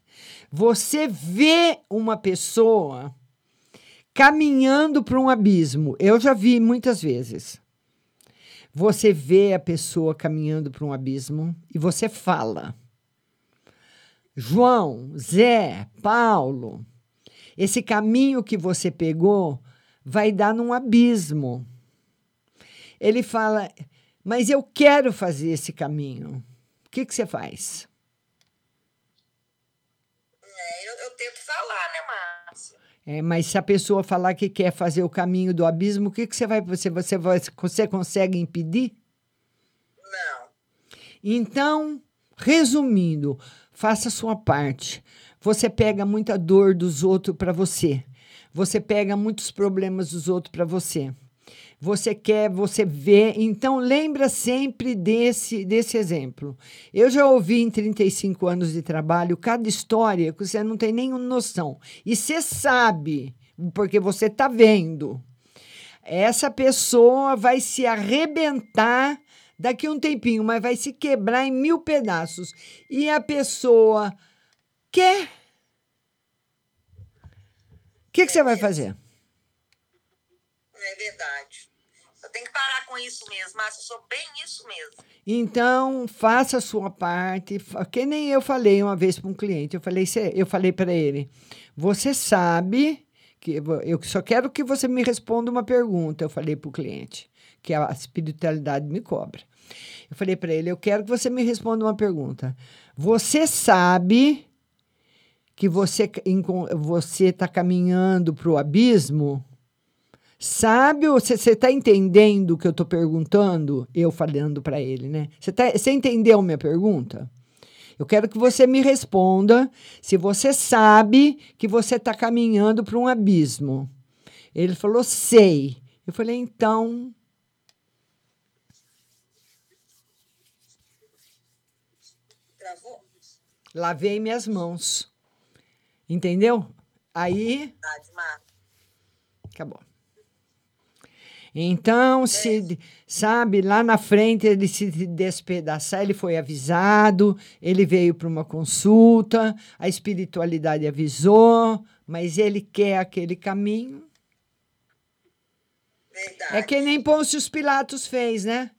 você vê uma pessoa caminhando para um abismo. Eu já vi muitas vezes. Você vê a pessoa caminhando para um abismo e você fala. João, Zé, Paulo, esse caminho que você pegou vai dar num abismo. Ele fala, mas eu quero fazer esse caminho. que, que você faz? É, eu, eu tento falar, né, Márcia? É, mas se a pessoa falar que quer fazer o caminho do abismo, o que, que você vai você você vai, você consegue impedir? Não. Então, resumindo, faça a sua parte. Você pega muita dor dos outros para você. Você pega muitos problemas dos outros para você. Você quer, você vê. Então, lembra sempre desse, desse exemplo. Eu já ouvi em 35 anos de trabalho cada história que você não tem nenhuma noção. E você sabe, porque você está vendo. Essa pessoa vai se arrebentar daqui a um tempinho, mas vai se quebrar em mil pedaços. E a pessoa quer. O que, que você vai fazer? É verdade. Eu tenho que parar com isso mesmo, Márcia. Eu sou bem isso mesmo. Então, faça a sua parte. Que nem eu falei uma vez para um cliente. Eu falei, "Cê- eu falei para ele: você sabe que eu só quero que você me responda uma pergunta. Eu falei para o cliente, que a espiritualidade me cobra. Eu falei para ele: eu quero que você me responda uma pergunta. Você sabe que você você está caminhando para o abismo? Sabe, você está entendendo o que eu estou perguntando? Eu falando para ele, né? Você tá, entendeu minha pergunta? Eu quero que você me responda se você sabe que você está caminhando para um abismo. Ele falou, sei. Eu falei, então. Travou? Lavei minhas mãos. Entendeu? Aí. Márcia. Acabou. Então, se sabe, lá na frente ele se despedaçar, ele foi avisado, ele veio para uma consulta, a espiritualidade avisou, mas ele quer aquele caminho. É que nem Pôncio Pilatos fez, né?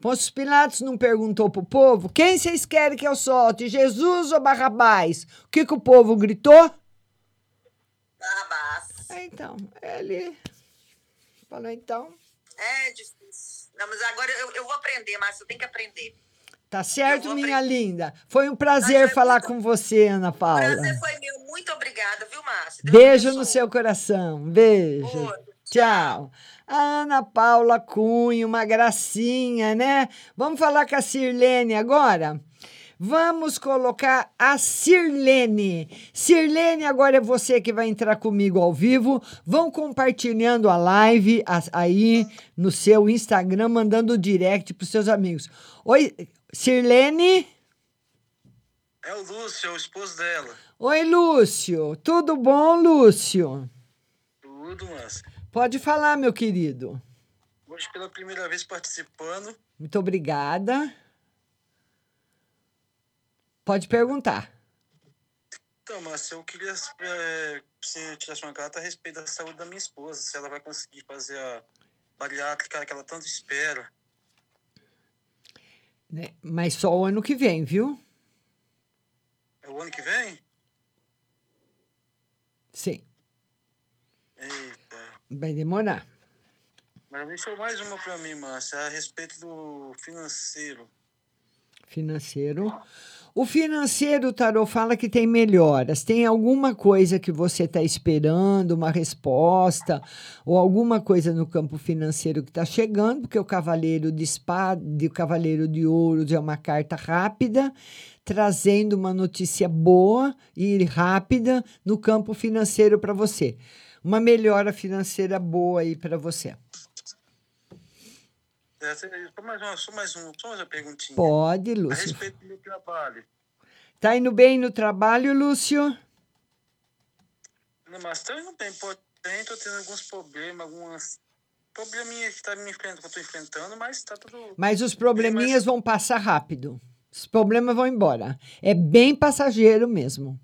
Pôncio Pilatos não perguntou pro povo quem vocês querem que eu solte, Jesus ou Barrabás? O que, que o povo gritou? Barrabás. Então, ele falou, então, É difícil. Não, mas agora eu, eu vou aprender, Márcia. Eu tenho que aprender. Tá certo, minha linda? Foi um prazer falar com você, Ana Paula. Prazer foi meu. Muito obrigada, viu, Márcia? Beijo no seu coração. Beijo. Tchau. A Ana Paula Cunha, uma gracinha, né? Vamos falar com a Sirlene agora? Vamos colocar a Sirlene. Sirlene, agora é você que vai entrar comigo ao vivo. Vão compartilhando a live aí no seu Instagram, mandando direct para os seus amigos. Oi, Sirlene? É o Lúcio, é o esposo dela. Oi, Lúcio. Tudo bom, Lúcio? Tudo, mas Pode falar, meu querido. hoje pela primeira vez participando. Muito obrigada. Pode perguntar. Então, Márcia, eu queria é, que você tirasse uma carta a respeito da saúde da minha esposa, se ela vai conseguir fazer a bariátrica que ela tanto espera. né? Mas só o ano que vem, viu? É o ano que vem? Sim. Eita. Vai demorar. Mas deixou mais uma para mim, Márcia, a respeito do financeiro. Financeiro. O financeiro, Tarô fala que tem melhoras. Tem alguma coisa que você está esperando, uma resposta, ou alguma coisa no campo financeiro que está chegando, porque o cavaleiro de espada, o cavaleiro de ouros é uma carta rápida, trazendo uma notícia boa e rápida no campo financeiro para você. Uma melhora financeira boa aí para você. É, só mais uma, só mais, um, só mais uma perguntinha. Pode, A Lúcio. respeito do meu trabalho. Tá indo bem no trabalho, Lúcio? Não, mas tá indo bem, porém, tô tendo alguns problemas, algumas probleminhas que tá me enfrentando, que eu tô enfrentando, mas tá tudo... Mas os probleminhas vão passar rápido. Os problemas vão embora. É bem passageiro mesmo.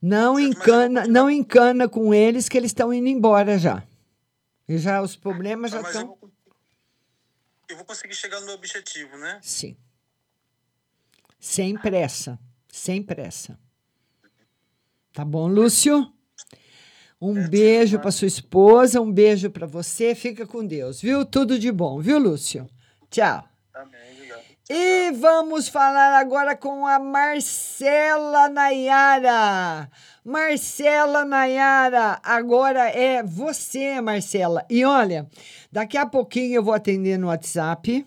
Não encana, não encana com eles que eles estão indo embora já. E já os problemas já estão. Eu vou conseguir chegar no meu objetivo, né? Sim. Sem pressa. Sem pressa. Tá bom, Lúcio? Um beijo para sua esposa, um beijo para você. Fica com Deus, viu? Tudo de bom, viu, Lúcio? Tchau. Amém. E vamos falar agora com a Marcela Nayara. Marcela Nayara, agora é você, Marcela. E olha, daqui a pouquinho eu vou atender no WhatsApp.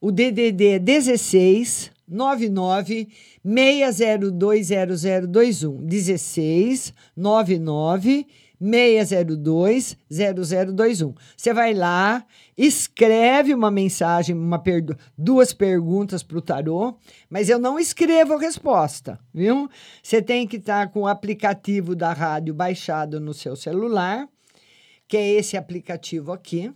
O DDD é 16 99 6020021. 16 99 602 0021. Você vai lá, escreve uma mensagem, uma perdu duas perguntas para o tarô, mas eu não escrevo a resposta, viu? Você tem que estar tá com o aplicativo da rádio baixado no seu celular, que é esse aplicativo aqui.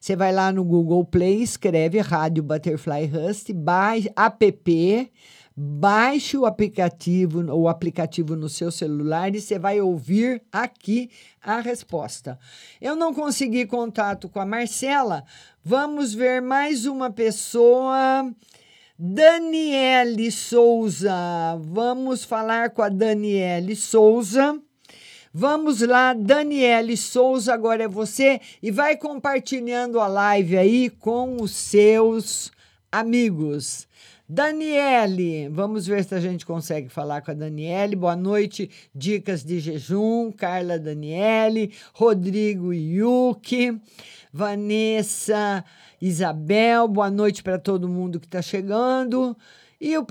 Você vai lá no Google Play, escreve Rádio Butterfly Rust, baixa app, baixe o aplicativo, o aplicativo no seu celular e você vai ouvir aqui a resposta. Eu não consegui contato com a Marcela. Vamos ver mais uma pessoa. Daniele Souza. Vamos falar com a Daniele Souza. Vamos lá, Daniele Souza, agora é você e vai compartilhando a live aí com os seus amigos. Daniele, vamos ver se a gente consegue falar com a Daniele. Boa noite, dicas de jejum, Carla Daniele, Rodrigo Yuki, Vanessa Isabel, boa noite para todo mundo que está chegando. E eu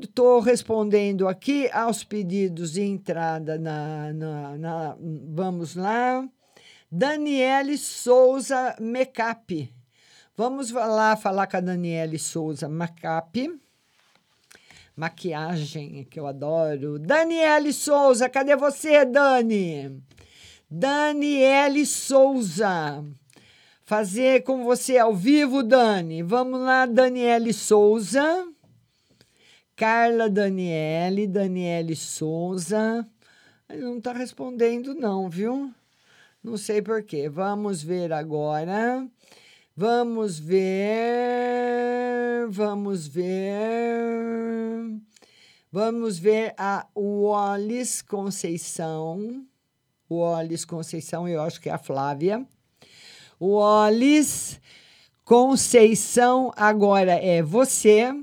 estou respondendo aqui aos pedidos de entrada na, na, na Vamos lá. Daniele Souza Mecap. Vamos lá falar com a Daniele Souza Mecap. Maquiagem, que eu adoro. Daniele Souza, cadê você, Dani? Daniele Souza. Fazer com você ao vivo, Dani. Vamos lá, Daniele Souza. Carla Daniele, Daniele Souza. Ele não está respondendo, não, viu? Não sei porquê. Vamos ver agora. Vamos ver. Vamos ver. Vamos ver a Wallis Conceição. Wallis Conceição, eu acho que é a Flávia. Wallis Conceição, agora é você.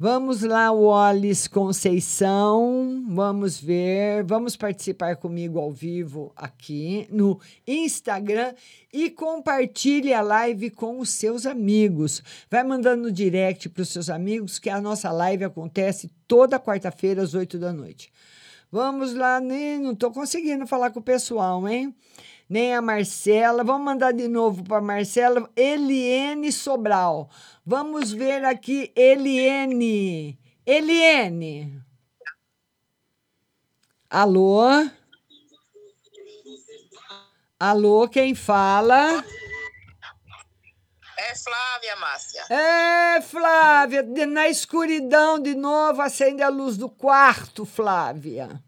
Vamos lá, Wallace Conceição. Vamos ver. Vamos participar comigo ao vivo aqui no Instagram e compartilhe a live com os seus amigos. Vai mandando direct para os seus amigos que a nossa live acontece toda quarta-feira às 8 da noite. Vamos lá, nem não estou conseguindo falar com o pessoal, hein? Nem a Marcela. Vamos mandar de novo para Marcela. Eliene Sobral. Vamos ver aqui, Eliene. Eliene. Alô? Alô, quem fala? É Flávia, Márcia. É, Flávia, na escuridão de novo, acende a luz do quarto, Flávia.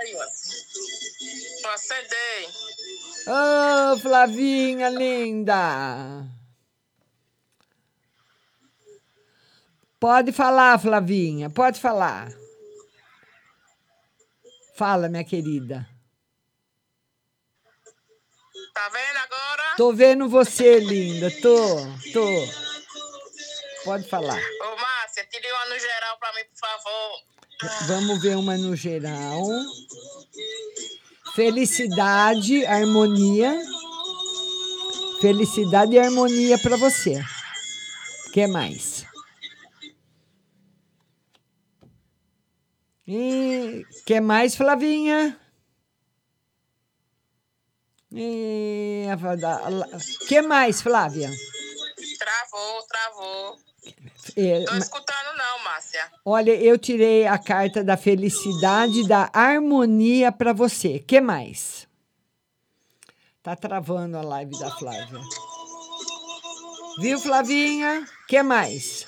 Aí, ó. Acendei. Ô, oh, Flavinha linda. Pode falar, Flavinha, pode falar. Fala, minha querida. Tá vendo agora? Tô vendo você, linda. Tô, tô. Pode falar. Ô, Márcia, tire uma no geral pra mim, por favor. Vamos ver uma no geral. Felicidade, harmonia. Felicidade e harmonia para você. O que mais? E que mais, Flavinha? E, que mais, Flávia? Travou, travou. É, Tô escutando não, Márcia. Olha, eu tirei a carta da felicidade da harmonia para você. Que mais? Tá travando a live da Flávia. Viu, Flavinha? Que mais?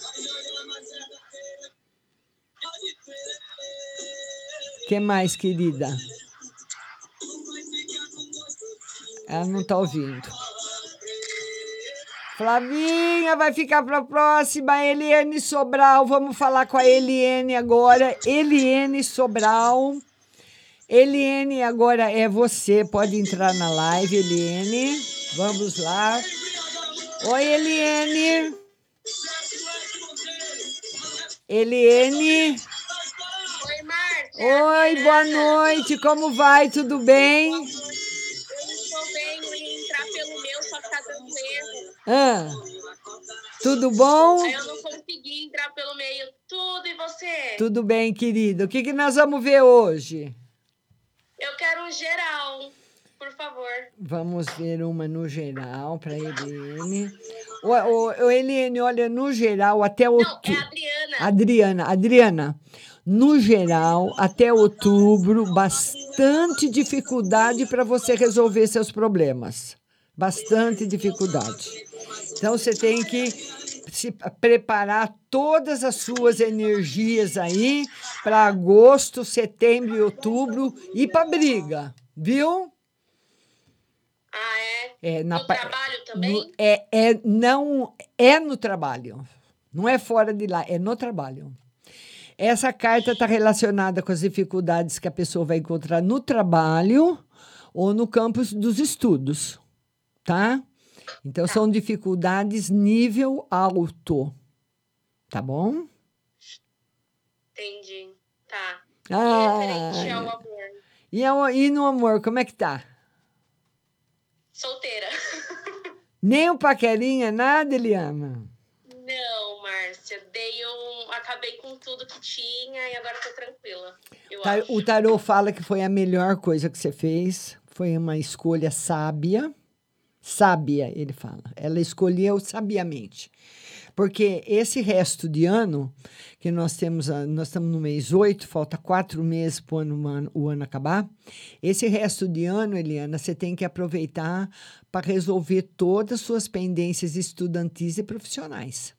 Que mais, querida? Ela não está ouvindo. Flavinha vai ficar para a próxima. Eliane Sobral, vamos falar com a Eliane agora. Eliane Sobral. Eliane, agora é você. Pode entrar na live, Eliane. Vamos lá. Oi, Eliane. Eliene. Oi, boa noite. Como vai? Tudo bem? Eu estou bem, eu ia entrar pelo meu, só que tá dando erro. Ah, tudo bom? Eu não consegui entrar pelo meio. Tudo, e você? Tudo bem, querido. O que, que nós vamos ver hoje? Eu quero um geral, por favor. Vamos ver uma no geral para Eliane. O, o, o Eliane, olha, no geral, até outubro. é Adriana. Adriana, Adriana, no geral, até outubro, bastante dificuldade para você resolver seus problemas. Bastante dificuldade. Então, você tem que se preparar todas as suas energias aí para agosto, setembro e outubro ir para briga, viu? Ah, é? É, na no trabalho também? no- é, é, não, é no trabalho. Não é fora de lá, é no trabalho. Essa carta está relacionada com as dificuldades que a pessoa vai encontrar no trabalho ou no campo dos estudos, tá? Então, são dificuldades nível alto, tá bom? Entendi. Tá. Ah, Referente ao amor. e, ao- e no amor, como é que tá? Solteira. Nem um paquerinha, nada, Eliana? Márcia. Dei um. Acabei com tudo que tinha e agora tô tranquila. O tarô fala que foi a melhor coisa que você fez. Foi uma escolha sábia. Sábia, ele fala. Ela escolheu sabiamente. Porque esse resto de ano, que nós temos, nós estamos no mês 8, falta quatro meses para o ano, ano- o ano acabar. Esse resto de ano, Eliana, você tem que aproveitar para resolver todas as suas pendências estudantis e profissionais.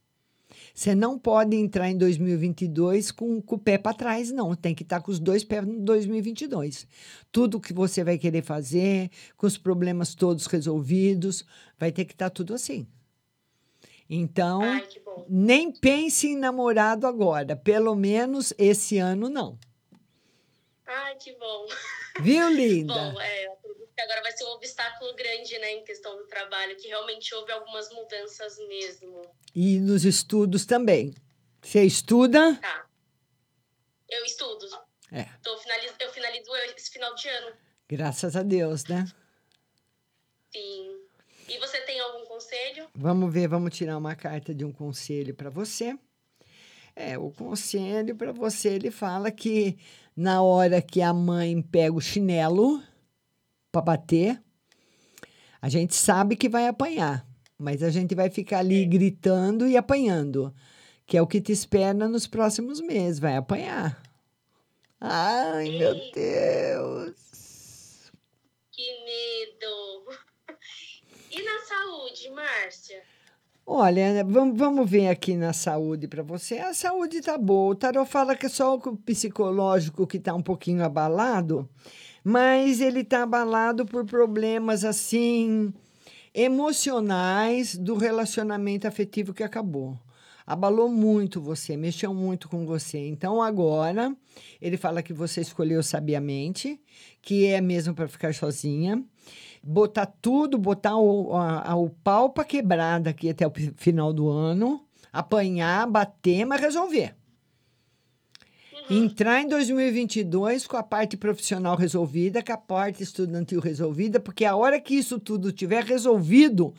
Você não pode entrar em 2022 com, com o pé para trás, não. Tem que estar com os dois pés no 2022. Tudo que você vai querer fazer, com os problemas todos resolvidos, vai ter que estar tudo assim. Então, nem pense em namorado agora. Pelo menos esse ano, não. Ai, que bom. Viu, linda? Bom, é, que agora vai ser um obstáculo grande, né, em questão do trabalho, que realmente houve algumas mudanças mesmo. E nos estudos também. Você estuda? Tá. Eu estudo. É. Tô. Eu finalizo esse final de ano. Graças a Deus, né? Sim. E você tem algum conselho? Vamos ver, vamos tirar uma carta de um conselho para você. É, o conselho para você, ele fala que na hora que a mãe pega o chinelo para bater, a gente sabe que vai apanhar, mas a gente vai ficar ali gritando e apanhando, que é o que te espera nos próximos meses, vai apanhar. Ai, meu Deus. Que medo. E na saúde, Márcia? Olha, vamos, vamos ver aqui na saúde para você. A saúde tá boa. O tarot fala que é só o psicológico que tá um pouquinho abalado, mas ele tá abalado por problemas assim emocionais do relacionamento afetivo que acabou. Abalou muito você, mexeu muito com você. Então agora ele fala que você escolheu sabiamente, que é mesmo para ficar sozinha botar tudo, botar o, a, o pau para quebrar daqui até o final do ano, apanhar, bater, mas resolver. Entrar em 2022 com a parte profissional resolvida, com a parte estudantil resolvida, porque a hora que isso tudo tiver resolvido,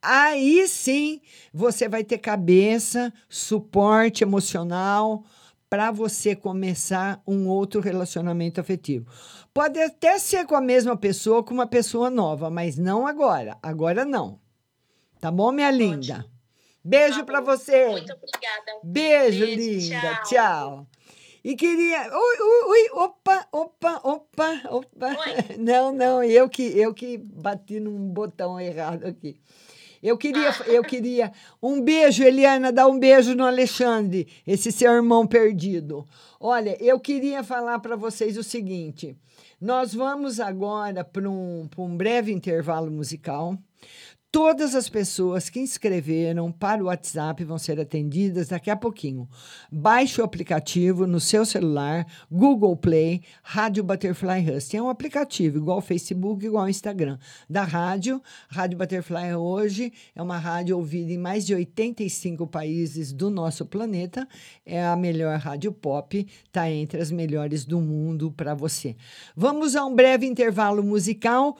aí sim você vai ter cabeça, suporte emocional para você começar um outro relacionamento afetivo. Pode até ser com a mesma pessoa, com uma pessoa nova, mas não agora. Agora não. Tá bom, minha linda? Beijo para você. Muito obrigada. Beijo, Beijo, linda. tchau. Tchau. E queria. Ui, ui, ui, opa, opa, opa, opa. Não, não, eu que, eu que bati num botão errado aqui. Eu queria, eu queria. Um beijo, Eliana, dá um beijo no Alexandre, esse seu irmão perdido. Olha, eu queria falar para vocês o seguinte: nós vamos agora para um, pra um breve intervalo musical. Todas as pessoas que inscreveram para o WhatsApp vão ser atendidas daqui a pouquinho. Baixe o aplicativo no seu celular, Google Play, Rádio Butterfly Husting. É um aplicativo igual ao Facebook, igual ao Instagram da rádio. Rádio Butterfly hoje é uma rádio ouvida em mais de 85 países do nosso planeta. É a melhor rádio pop, está entre as melhores do mundo para você. Vamos a um breve intervalo musical.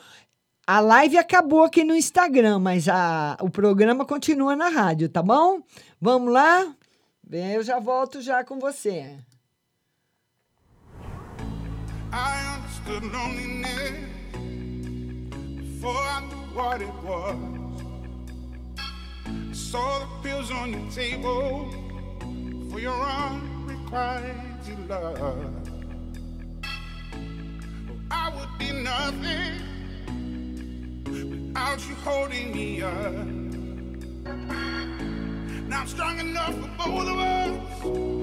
A live acabou aqui no Instagram, mas a, o programa continua na rádio, tá bom? Vamos lá? Bem, eu já volto já com você. I understood loneliness before I knew what it was. I saw the pills on your table for your unrequited love. I would be nothing without you holding me up. Now I'm strong enough for both of us,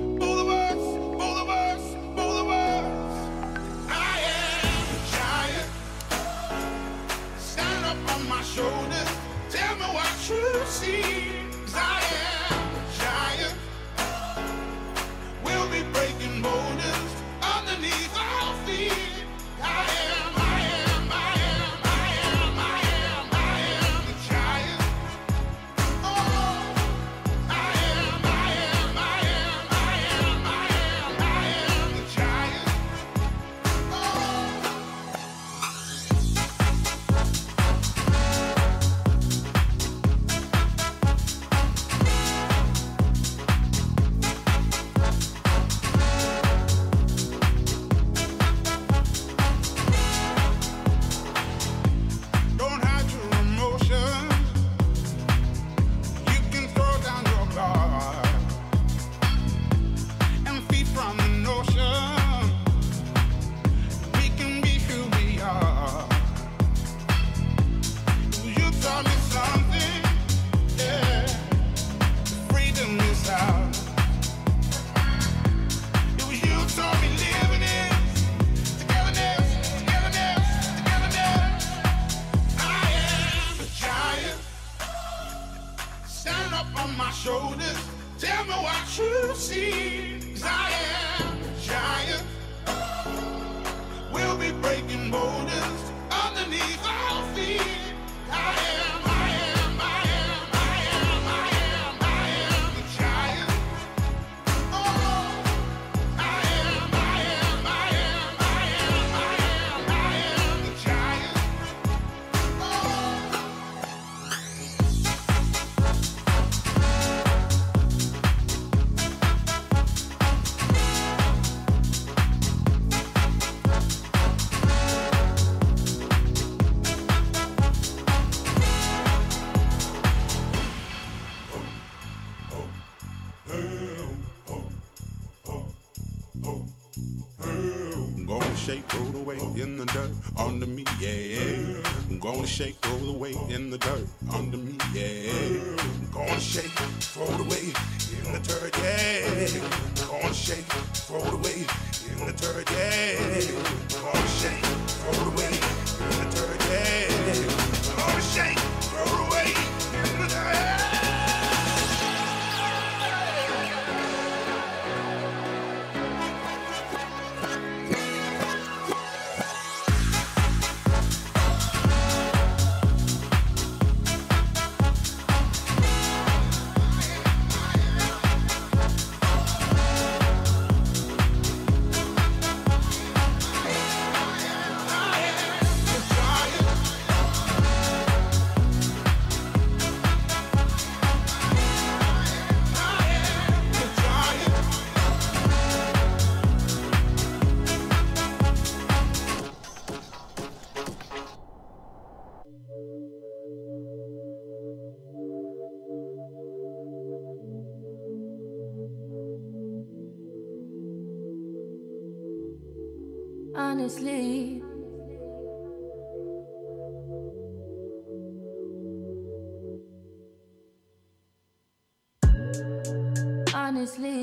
honestly.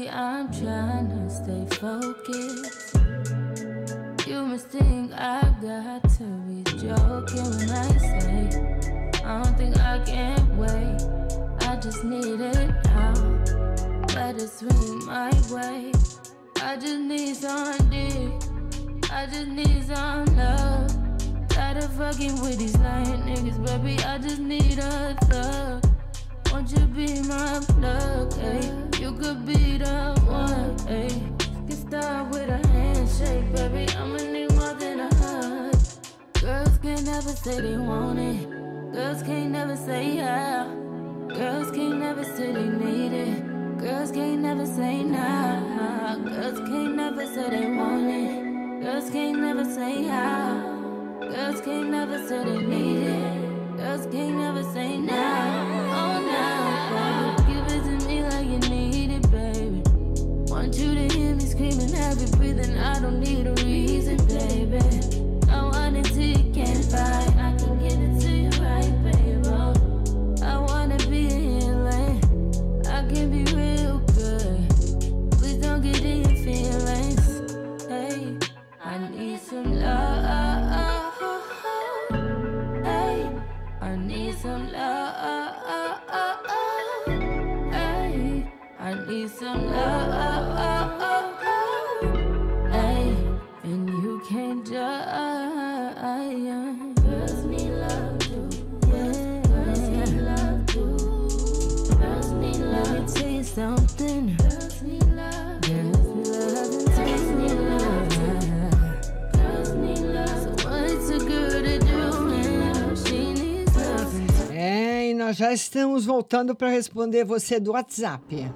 I'm trying to stay focused. You must think I've got to be joking when I say I don't think I can wait. I just need it now. Let it swing my way. I just need some dick. I just need some love. Tired of fucking with these lying niggas, baby. I just need a thug. Won't you be my plug, ayy? You could be the one, ayy. Get started with a handshake, baby. I'ma need more than a hug. Girls can't never say they want it. Girls can't never say yeah. Girls can't never say they need it. Girls can't never say nah. Girls can't never say they want it. Girls can't never say how. Girls can't never say they need it. Girls can't never say now. Oh baby. Give it to me like you need it, baby. Want you to hear me screaming, heavy breathing. I don't need a reason, É, e nós já estamos voltando para responder você do WhatsApp.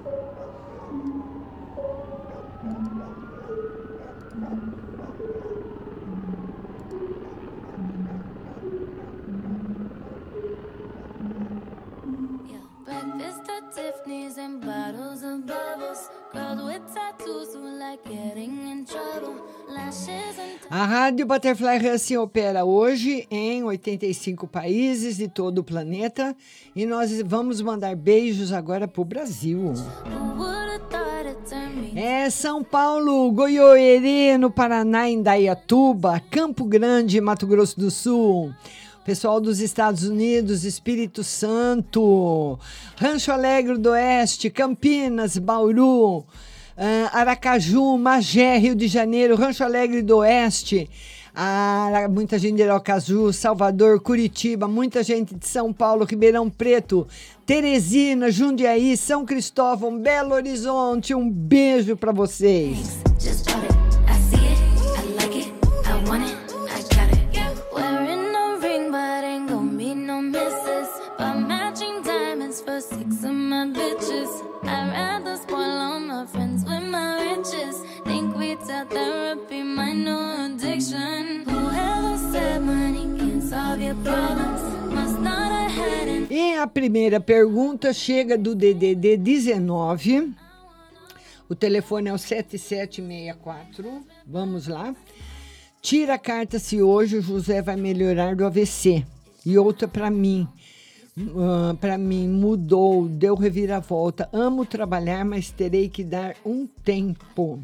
A Rádio Butterfly Husting opera hoje em 85 países de todo o planeta e nós vamos mandar beijos agora para o Brasil. É São Paulo, Goiôerê, no Paraná, Indaiatuba, Campo Grande, Mato Grosso do Sul. Pessoal dos Estados Unidos, Espírito Santo, Rancho Alegre do Oeste, Campinas, Bauru, Aracaju, Magé, Rio de Janeiro, Rancho Alegre do Oeste, ah, muita gente de Aracaju, Salvador, Curitiba, muita gente de São Paulo, Ribeirão Preto, Teresina, Jundiaí, São Cristóvão, Belo Horizonte. Um beijo para vocês. E a primeira pergunta chega do DDD 19. O telefone é o 7764. Vamos lá. Tira a carta se hoje o José vai melhorar do AVC. E outra para mim. para mim, mudou, deu reviravolta. Amo trabalhar, mas terei que dar um tempo.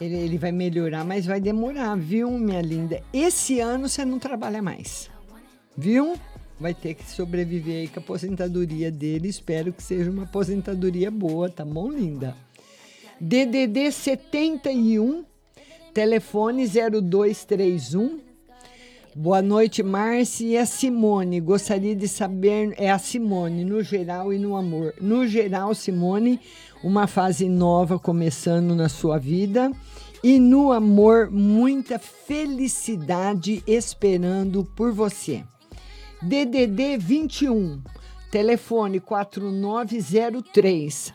Ele, ele vai melhorar, mas vai demorar, viu, minha linda? Esse ano você não trabalha mais, viu? Vai ter que sobreviver aí com a aposentadoria dele. Espero que seja uma aposentadoria boa, tá bom, linda? DDD 71, telefone 0231. Boa noite, Márcia e a Simone. Gostaria de saber, é a Simone, no geral e no amor. No geral, Simone, uma fase nova começando na sua vida. E no amor, muita felicidade esperando por você. DDD 21, telefone 4903.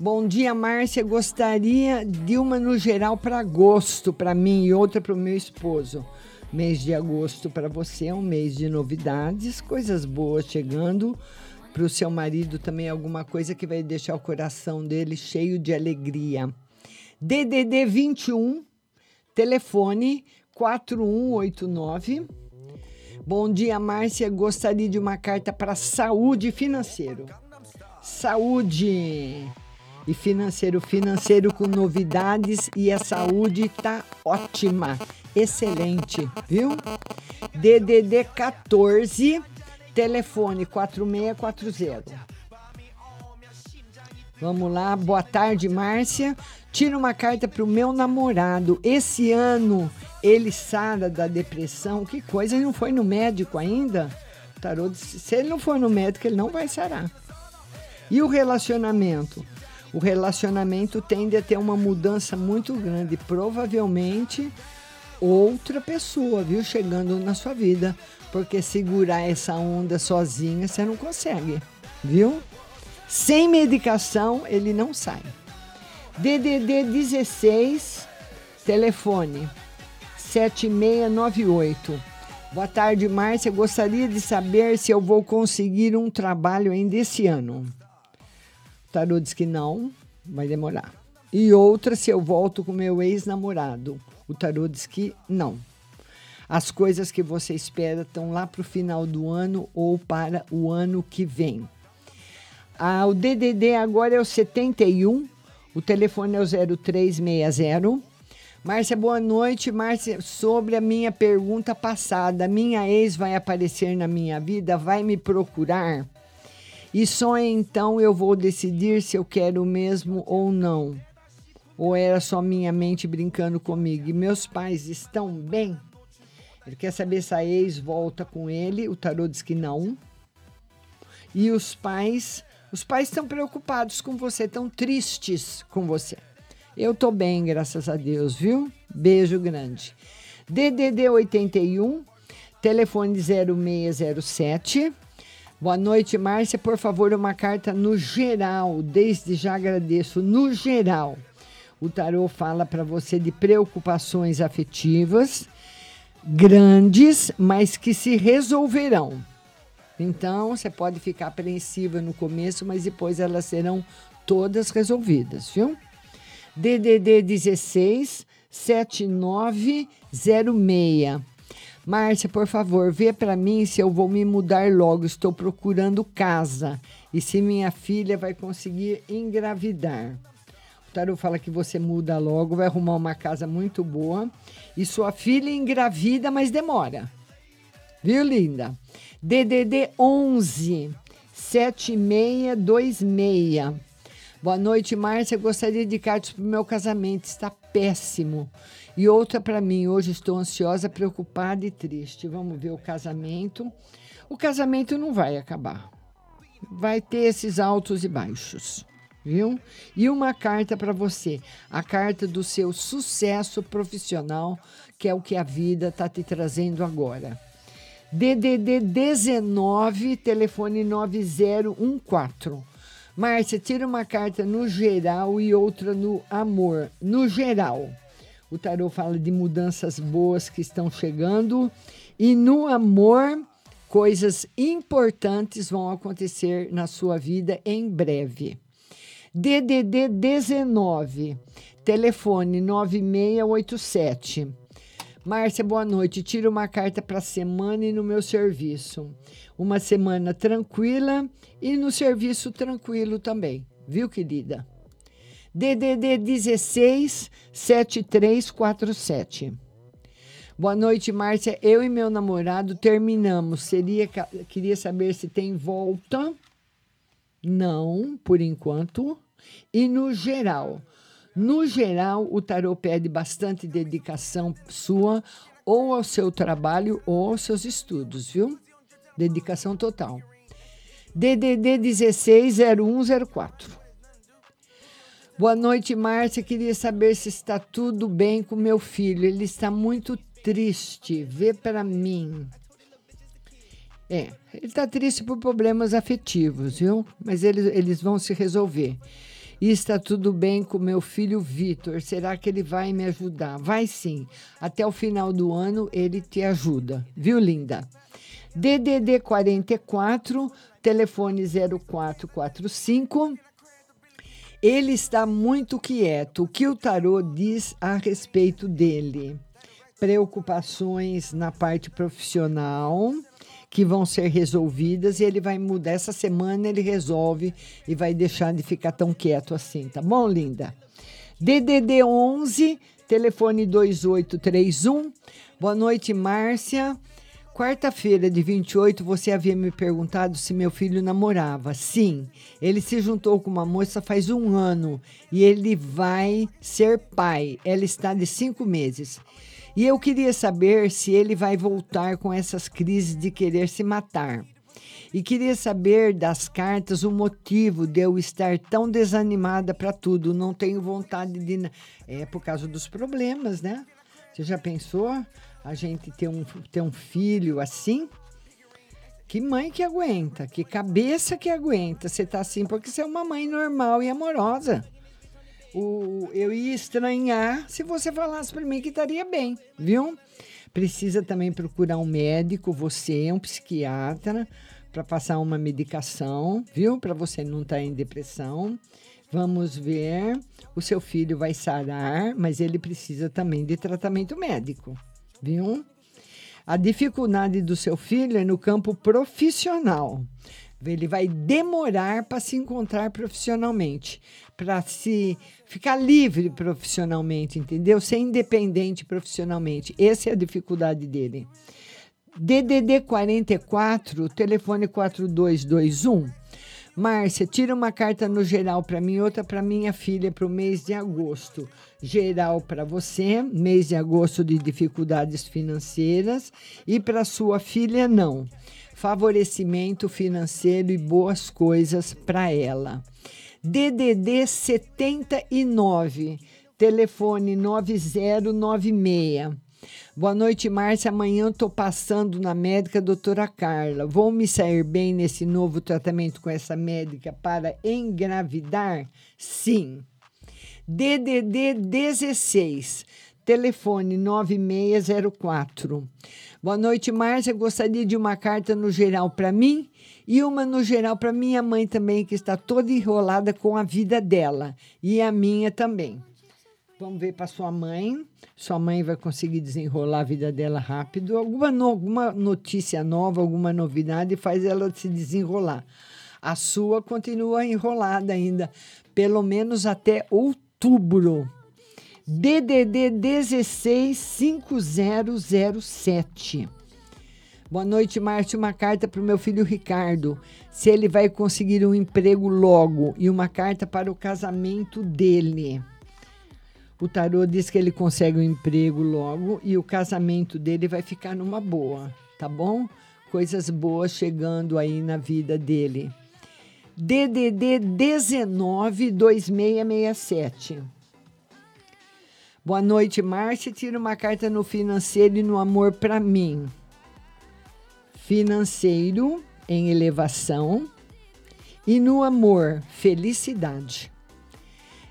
Bom dia, Márcia. Gostaria de uma no geral para agosto, para mim, e outra para o meu esposo. Mês de agosto para você é um mês de novidades, coisas boas chegando. Para o seu marido também alguma coisa que vai deixar o coração dele cheio de alegria. DDD 21, telefone 4189. Bom dia, Márcia. Gostaria de uma carta para saúde financeiro. Saúde e financeiro, financeiro com novidades e a saúde tá ótima, excelente, viu? DDD 14, telefone 4640. Vamos lá, boa tarde, Márcia. Tira uma carta pro meu namorado. Esse ano ele sara da depressão. Que coisa, ele não foi no médico ainda? O tarô disse, se ele não for no médico, ele não vai sarar. E o relacionamento? O relacionamento tende a ter uma mudança muito grande. Provavelmente outra pessoa, viu, chegando na sua vida. Porque segurar essa onda sozinha você não consegue, viu? Sem medicação ele não sai. DDD 16, telefone 7698. Boa tarde, Márcia. Gostaria de saber se eu vou conseguir um trabalho ainda esse ano. O tarô diz que não, vai demorar. E outra, se eu volto com meu ex-namorado. O tarô diz que não. As coisas que você espera estão lá para o final do ano ou para o ano que vem. Ah, o DDD agora é o 71, o telefone é o 0360. Márcia, boa noite. Márcia, sobre a minha pergunta passada, minha ex vai aparecer na minha vida, vai me procurar? E só então eu vou decidir se eu quero mesmo ou não. Ou era só minha mente brincando comigo? E meus pais estão bem? Ele quer saber se a ex volta com ele. O tarô diz que não. E os pais, os pais estão preocupados com você, estão tristes com você. Eu tô bem, graças a Deus, viu? Beijo grande. DDD 81, telefone 0607. Boa noite, Márcia. Por favor, uma carta no geral. Desde já agradeço. No geral, o tarô fala para você de preocupações afetivas grandes, mas que se resolverão. Então, você pode ficar apreensiva no começo, mas depois elas serão todas resolvidas, viu? DDD 16 7906. Márcia, por favor, vê para mim se eu vou me mudar logo. Estou procurando casa e se minha filha vai conseguir engravidar. O tarô fala que você muda logo, vai arrumar uma casa muito boa e sua filha engravida, mas demora. Viu, linda? DDD 11 7626. Boa noite, Márcia. Gostaria de cartas para o meu casamento. Está péssimo. E outra para mim. Hoje estou ansiosa, preocupada e triste. Vamos ver o casamento. O casamento não vai acabar. Vai ter esses altos e baixos. Viu? E uma carta para você. A carta do seu sucesso profissional, que é o que a vida está te trazendo agora. DDD 19, telefone 9014. Márcia, tira uma carta no geral e outra no amor. No geral, o tarô fala de mudanças boas que estão chegando e no amor, coisas importantes vão acontecer na sua vida em breve. DDD 19, telefone 9687. Márcia, boa noite. Tira uma carta para a semana e no meu serviço. Uma semana tranquila e no serviço tranquilo também. Viu, querida? DDD 16 7347. Boa noite, Márcia. Eu e meu namorado terminamos. Seria queria saber se tem volta? Não, por enquanto. E no geral, no geral, o tarô pede bastante dedicação sua, ou ao seu trabalho, ou aos seus estudos, viu? Dedicação total. DDD 160104. Boa noite, Márcia. Queria saber se está tudo bem com meu filho. Ele está muito triste. Vê para mim. É, ele está triste por problemas afetivos, viu? Mas eles, eles vão se resolver. E está tudo bem com meu filho Vitor. Será que ele vai me ajudar? Vai sim. Até o final do ano ele te ajuda. Viu, linda? DDD 44, telefone 0445. Ele está muito quieto. O que o tarô diz a respeito dele? Preocupações na parte profissional que vão ser resolvidas e ele vai mudar. Essa semana ele resolve e vai deixar de ficar tão quieto assim, tá bom, linda? DDD 11, telefone 2831. Boa noite, Márcia. Quarta-feira de 28, você havia me perguntado se meu filho namorava. Sim, ele se juntou com uma moça faz um ano e ele vai ser pai. Ela está de cinco meses. E eu queria saber se ele vai voltar com essas crises de querer se matar. E queria saber das cartas o motivo de eu estar tão desanimada para tudo. Não tenho vontade de. É por causa dos problemas, né? Você já pensou a gente ter um, ter um filho assim? Que mãe que aguenta, que cabeça que aguenta. Você tá assim porque você é uma mãe normal e amorosa. O, eu ia estranhar se você falasse para mim que estaria bem, viu? Precisa também procurar um médico, você, um psiquiatra, para passar uma medicação, viu? Para você não estar em depressão. Vamos ver. O seu filho vai sarar, mas ele precisa também de tratamento médico, viu? A dificuldade do seu filho é no campo profissional. Ele vai demorar para se encontrar profissionalmente, para se ficar livre profissionalmente, entendeu? Ser independente profissionalmente. Essa é a dificuldade dele. DDD 44, telefone 4221. Márcia, tira uma carta no geral para mim, outra para minha filha para o mês de agosto. Geral para você, mês de agosto de dificuldades financeiras, e para sua filha, não. Favorecimento financeiro e boas coisas para ela. DDD 79, telefone 9096. Boa noite, Márcia. Amanhã tô passando na médica doutora Carla. Vou me sair bem nesse novo tratamento com essa médica para engravidar? Sim. DDD 16, telefone 9604. Boa noite, Márcia. Gostaria de uma carta no geral para mim e uma no geral para minha mãe também, que está toda enrolada com a vida dela e a minha também. Vamos ver para sua mãe. Sua mãe vai conseguir desenrolar a vida dela rápido. Alguma, no- alguma notícia nova, alguma novidade faz ela se desenrolar. A sua continua enrolada ainda, pelo menos até outubro. DDD 165007. Boa noite, Márcio. Uma carta para o meu filho Ricardo. Se ele vai conseguir um emprego logo. E uma carta para o casamento dele. O tarô diz que ele consegue um emprego logo e o casamento dele vai ficar numa boa, tá bom? Coisas boas chegando aí na vida dele. DDD 19 2667. Boa noite, Márcia. Tira uma carta no financeiro e no amor para mim. Financeiro em elevação e no amor, felicidade.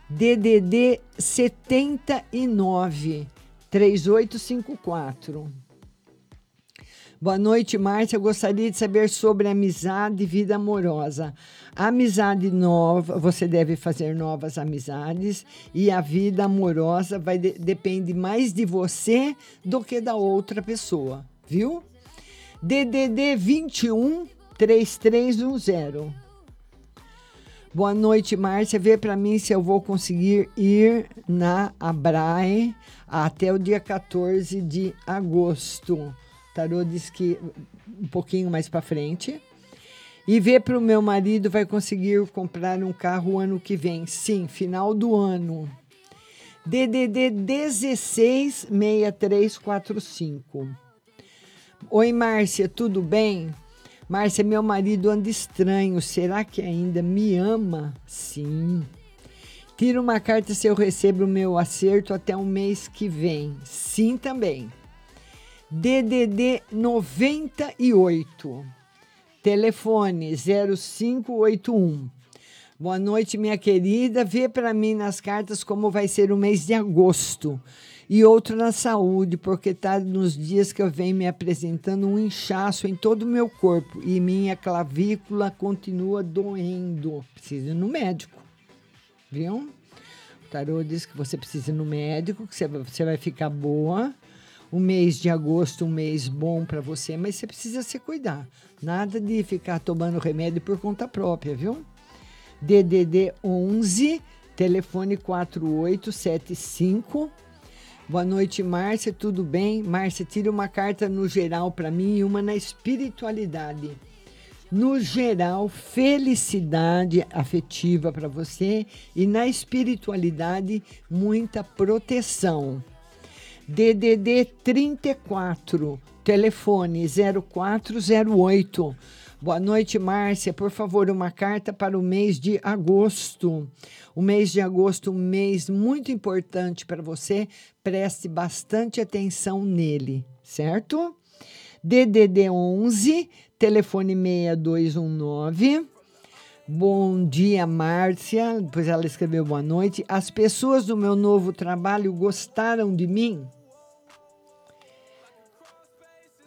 DDD 79 3854. Boa noite, Márcia. Gostaria de saber sobre amizade e vida amorosa. Amizade nova, você deve fazer novas amizades e a vida amorosa vai de- depende mais de você do que da outra pessoa, viu? DDD 21 3310. Boa noite, Márcia. Vê para mim se eu vou conseguir ir na Abrae até o dia 14 de agosto. Tarô diz que um pouquinho mais para frente. E vê para o meu marido vai conseguir comprar um carro ano que vem. Sim, final do ano. DDD 166345. Oi, Márcia, tudo bem? Márcia, meu marido anda estranho. Será que ainda me ama? Sim. Tira uma carta se eu recebo o meu acerto até o mês que vem. Sim, também. DDD 98. Telefone 0581. Boa noite, minha querida. Vê para mim nas cartas como vai ser o mês de agosto. E outro na saúde, porque tá nos dias que eu venho me apresentando um inchaço em todo o meu corpo e minha clavícula continua doendo. Preciso ir no médico. Viu? O tarô diz que você precisa ir no médico, que você vai ficar boa. O mês de agosto, um mês bom para você, mas você precisa se cuidar. Nada de ficar tomando remédio por conta própria, viu? DDD 11, telefone 4875. Boa noite, Márcia. Tudo bem? Márcia, tira uma carta no geral para mim e uma na espiritualidade. No geral, felicidade afetiva para você e na espiritualidade, muita proteção. DDD 34, telefone 0408. Boa noite, Márcia. Por favor, uma carta para o mês de agosto. O mês de agosto, um mês muito importante para você. Preste bastante atenção nele, certo? DDD 11, telefone 6219. Bom dia, Márcia. Depois ela escreveu boa noite. As pessoas do meu novo trabalho gostaram de mim?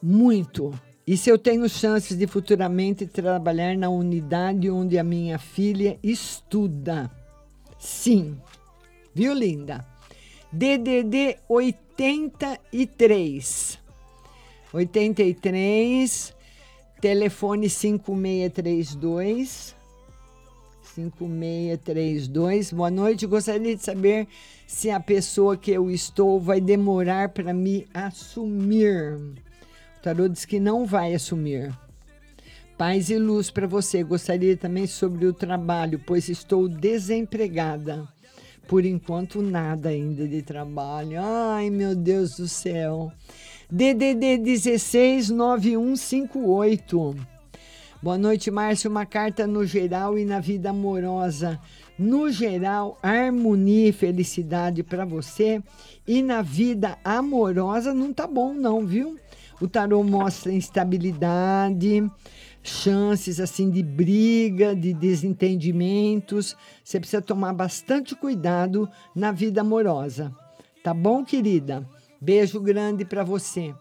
Muito. E se eu tenho chances de futuramente trabalhar na unidade onde a minha filha estuda? Sim. Viu, linda? DDD 83. 83, telefone 5632. 5632. Boa noite. Gostaria de saber se a pessoa que eu estou vai demorar para me assumir. O tarô diz que não vai assumir. Paz e luz para você. Gostaria também sobre o trabalho, pois estou desempregada. Por enquanto, nada ainda de trabalho. Ai, meu Deus do céu. DDD 169158. Boa noite, Márcio. Uma carta no geral e na vida amorosa. No geral, harmonia e felicidade para você. E na vida amorosa não tá bom, não, viu? O tarô mostra instabilidade, chances assim de briga, de desentendimentos. Você precisa tomar bastante cuidado na vida amorosa. Tá bom, querida? Beijo grande para você.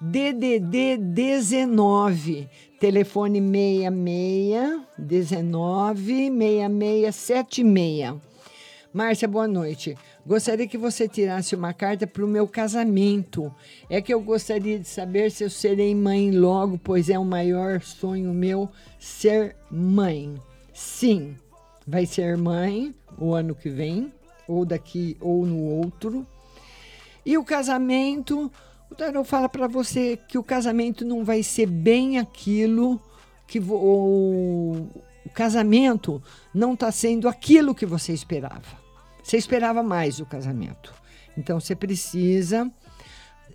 DDD 19, telefone 66 19 6676. Márcia, boa noite. Gostaria que você tirasse uma carta para o meu casamento. É que eu gostaria de saber se eu serei mãe logo, pois é o maior sonho meu ser mãe. Sim, vai ser mãe o ano que vem, ou daqui ou no outro. E o casamento, o tarot fala para você que o casamento não vai ser bem aquilo que o, o casamento não está sendo aquilo que você esperava. Você esperava mais o casamento. Então você precisa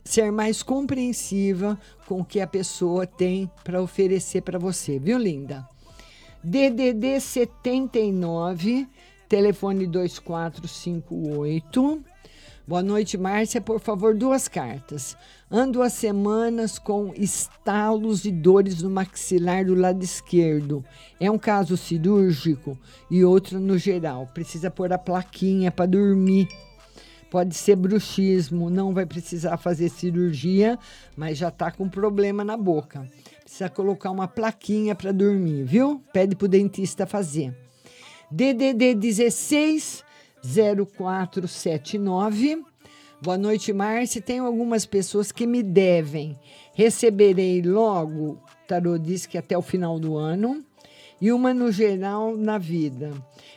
ser mais compreensiva com o que a pessoa tem para oferecer para você, viu, linda? DDD 79, telefone 2458. Boa noite, Márcia. Por favor, duas cartas. Ando há semanas com estalos e dores no maxilar do lado esquerdo. É um caso cirúrgico e outro no geral. Precisa pôr a plaquinha para dormir. Pode ser bruxismo, não vai precisar fazer cirurgia, mas já está com problema na boca. Precisa colocar uma plaquinha para dormir, viu? Pede para o dentista fazer. DDD 16 0479. Boa noite, Márcia. Tenho algumas pessoas que me devem. Receberei logo, tarô diz que até o final do ano, e uma no geral na vida.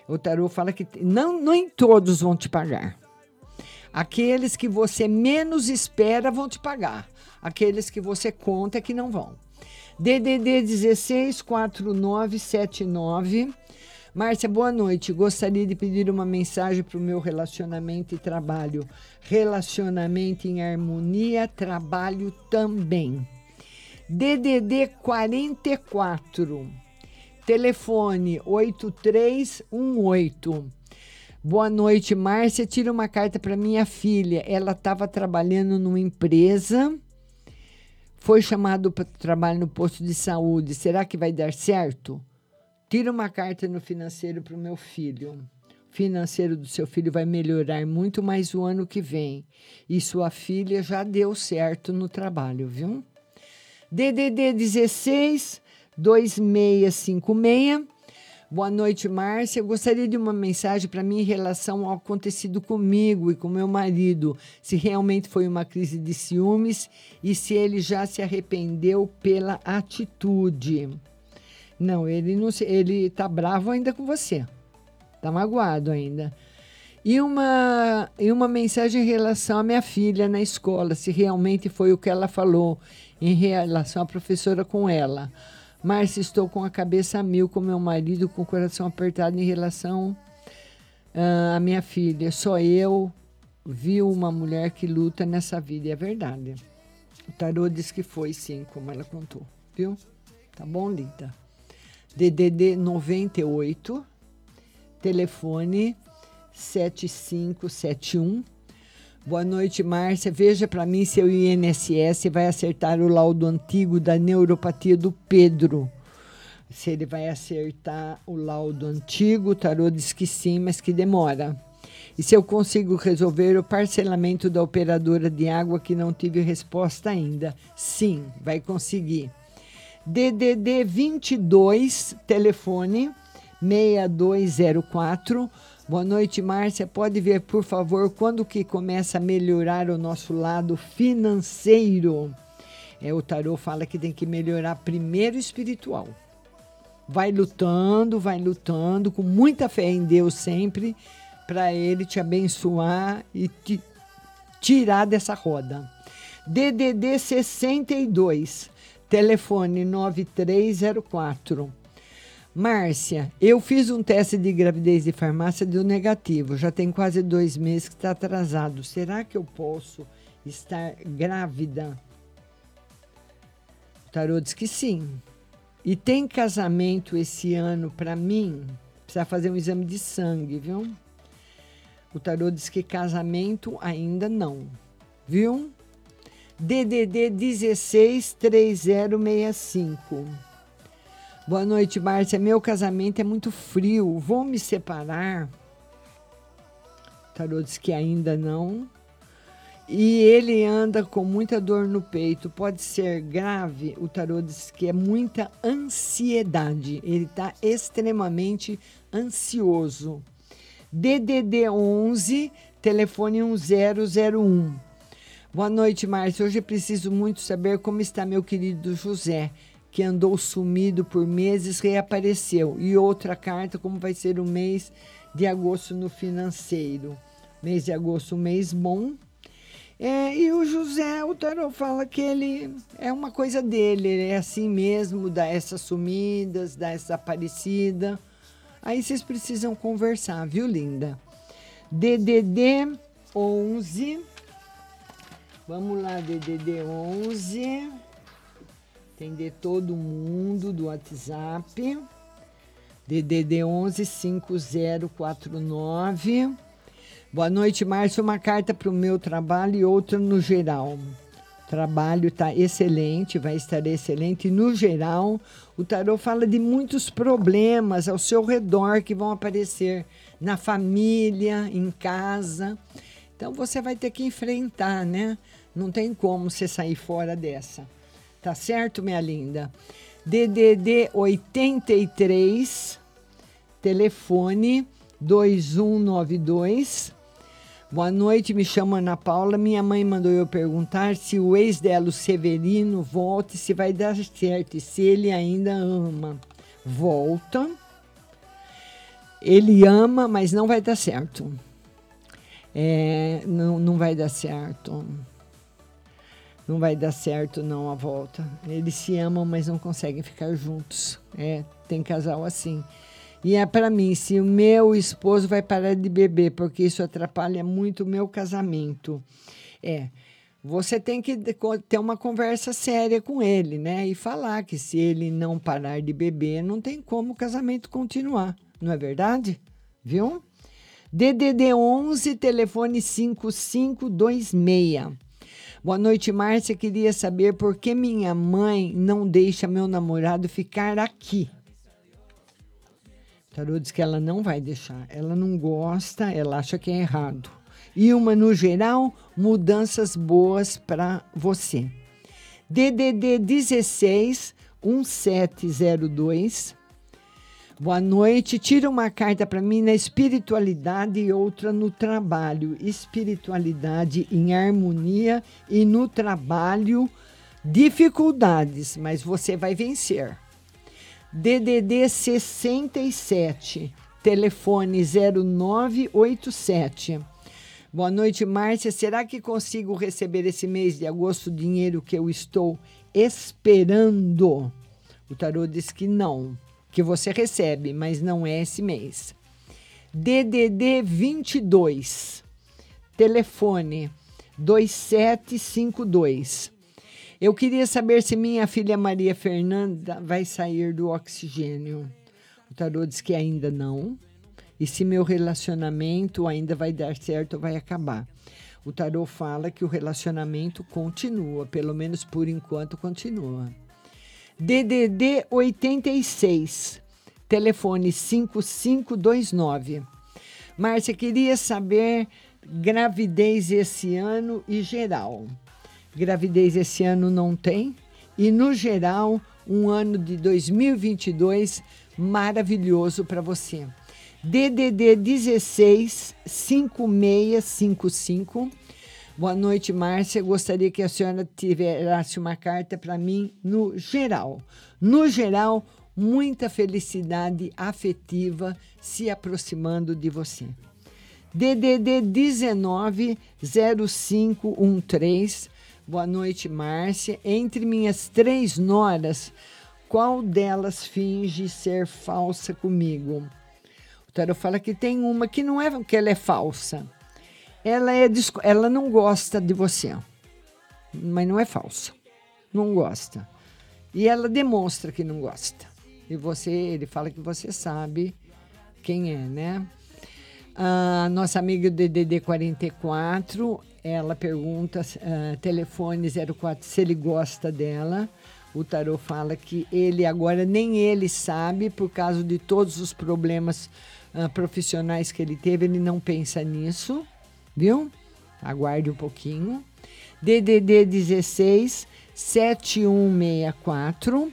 O tarô fala que não, nem todos vão te pagar. Aqueles que você menos espera vão te pagar. Aqueles que você conta que não vão. DDD 16 4979. Márcia, boa noite. Gostaria de pedir uma mensagem para o meu relacionamento e trabalho. Relacionamento em harmonia, trabalho também. DDD 44. Telefone 8318. Boa noite, Márcia. Tira uma carta para minha filha. Ela estava trabalhando numa empresa, foi chamado para trabalho no posto de saúde. Será que vai dar certo? Tira uma carta no financeiro para o meu filho. O financeiro do seu filho vai melhorar muito mais o ano que vem. E sua filha já deu certo no trabalho, viu? DDD 16 2656. Boa noite, Márcia. Eu gostaria de uma mensagem para mim em relação ao acontecido comigo e com meu marido. Se realmente foi uma crise de ciúmes e se ele já se arrependeu pela atitude. Não, ele não se, ele tá bravo ainda com você. Tá magoado ainda. E uma, e uma mensagem em relação à minha filha na escola, se realmente foi o que ela falou em relação à professora com ela. Márcia, estou com a cabeça a mil com meu marido, com o coração apertado em relação ah, à minha filha. Só eu vi uma mulher que luta nessa vida, e é verdade. O tarô diz que foi, sim, como ela contou, viu? Tá bom, linda? DDD 98, telefone 7571. Boa noite, Márcia. Veja para mim se o INSS vai acertar o laudo antigo da neuropatia do Pedro. Se ele vai acertar o laudo antigo, o tarô diz que sim, mas que demora. E se eu consigo resolver o parcelamento da operadora de água que não tive resposta ainda? Sim, vai conseguir. DDD 22, telefone 6204. Boa noite, Márcia. Pode ver, por favor, quando que começa a melhorar o nosso lado financeiro? É, o tarô fala que tem que melhorar primeiro espiritual. Vai lutando, vai lutando, com muita fé em Deus sempre, para Ele te abençoar e te tirar dessa roda. DDD 62, telefone 9304. Márcia, eu fiz um teste de gravidez de farmácia, deu negativo. Já tem quase dois meses que está atrasado. Será que eu posso estar grávida? O tarô diz que sim. E tem casamento esse ano para mim? Precisa fazer um exame de sangue, viu? O tarô diz que casamento ainda não, viu? DDD 163065. Boa noite, Márcia. Meu casamento é muito frio. Vou me separar? Tarô diz que ainda não. E ele anda com muita dor no peito. Pode ser grave. O tarô diz que é muita ansiedade. Ele está extremamente ansioso. DDD 11, telefone 1001. Boa noite, Márcia. Hoje preciso muito saber como está meu querido José, que andou sumido por meses, reapareceu. E outra carta, como vai ser o mês de agosto no financeiro. Mês de agosto, um mês bom. É, e o José, o Tarot fala que ele é uma coisa dele, ele é assim mesmo, dá essas sumidas, dá essa aparecida. Aí vocês precisam conversar, viu, linda? DDD 11. Vamos lá, DDD 11. Atender todo mundo do WhatsApp. DDD 11 5049. Boa noite, Márcio. Uma carta para o meu trabalho e outra no geral. O trabalho está excelente, vai estar excelente. No geral, o tarô fala de muitos problemas ao seu redor que vão aparecer na família, em casa. Então você vai ter que enfrentar, né? Não tem como você sair fora dessa. Tá certo, minha linda? DDD 83, telefone 2192. Boa noite, me chamo Ana Paula. Minha mãe mandou eu perguntar se o ex dela, o Severino, volta e se vai dar certo, e se ele ainda ama. Volta. Ele ama, mas não vai dar certo. É, não, não vai dar certo. Não vai dar certo, não, a volta. Eles se amam, mas não conseguem ficar juntos. É, tem casal assim. E é para mim, se o meu esposo vai parar de beber, porque isso atrapalha muito o meu casamento. É, você tem que ter uma conversa séria com ele, né? E falar que se ele não parar de beber, não tem como o casamento continuar. Não é verdade? Viu? DDD 11, telefone 5526. Boa noite, Márcia. Queria saber por que minha mãe não deixa meu namorado ficar aqui. Tarô diz que ela não vai deixar. Ela não gosta, ela acha que é errado. E uma, no geral, mudanças boas para você. DDD 16 1702. Boa noite. Tira uma carta para mim na espiritualidade e outra no trabalho. Espiritualidade em harmonia e no trabalho dificuldades, mas você vai vencer. DDD 67, telefone 0987. Boa noite, Márcia. Será que consigo receber esse mês de agosto o dinheiro que eu estou esperando? O tarô diz que não, que você recebe, mas não é esse mês. DDD 22, telefone 2752. Eu queria saber se minha filha Maria Fernanda vai sair do oxigênio. O tarô diz que ainda não. E se meu relacionamento ainda vai dar certo ou vai acabar. O tarô fala que o relacionamento continua, pelo menos por enquanto continua. DDD 86, telefone 5529. Márcia, queria saber gravidez esse ano e geral. Gravidez esse ano não tem. E no geral, um ano de 2022 maravilhoso para você. DDD 16 5655. Boa noite, Márcia. Gostaria que a senhora tivesse uma carta para mim no geral. No geral, muita felicidade afetiva se aproximando de você. DDD 19 0513. Boa noite, Márcia. Entre minhas três noras, qual delas finge ser falsa comigo? O tarot fala que tem uma que não é que ela é falsa. Ela é ela não gosta de você. Mas não é falsa. Não gosta. E ela demonstra que não gosta. E você, ele fala que você sabe quem é, né? A nossa amiga DDD 44, ela pergunta, ah, telefone 04, se ele gosta dela. O tarô fala que ele agora nem ele sabe, por causa de todos os problemas ah, profissionais que ele teve, ele não pensa nisso, viu? Aguarde um pouquinho. DDD 16 7164.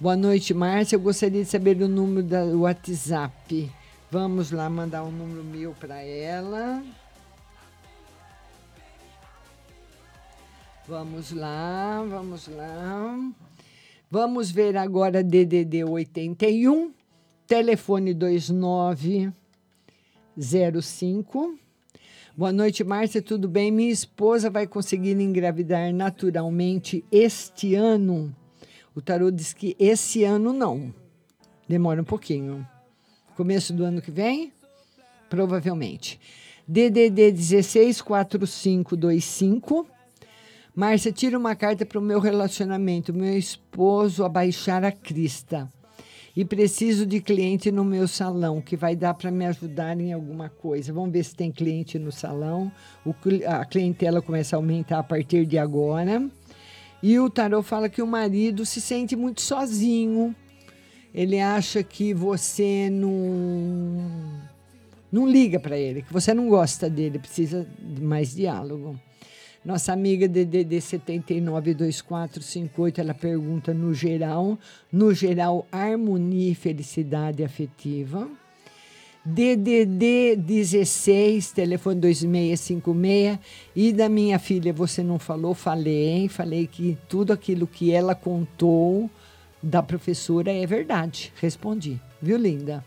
Boa noite, Márcia. Eu gostaria de saber o número do WhatsApp. Vamos lá mandar um número meu para ela. Vamos lá, vamos lá. Vamos ver agora DDD 81, telefone 2905. Boa noite, Márcia, tudo bem? Minha esposa vai conseguir engravidar naturalmente este ano? O tarô diz que esse ano não. Demora um pouquinho. Começo do ano que vem? Provavelmente. DDD 164525. Márcia, tira uma carta para o meu relacionamento. Meu esposo abaixar a crista. E preciso de cliente no meu salão, que vai dar para me ajudar em alguma coisa. Vamos ver se tem cliente no salão. O a clientela começa a aumentar a partir de agora. E o tarô fala que o marido se sente muito sozinho. Ele acha que você não não liga para ele, que você não gosta dele, precisa de mais diálogo. Nossa amiga DDD 792458, ela pergunta no geral, no geral harmonia e felicidade afetiva. DDD 16, telefone 2656. E da minha filha, você não falou? Falei. Falei que tudo aquilo que ela contou da professora é verdade. Respondi. Viu, linda?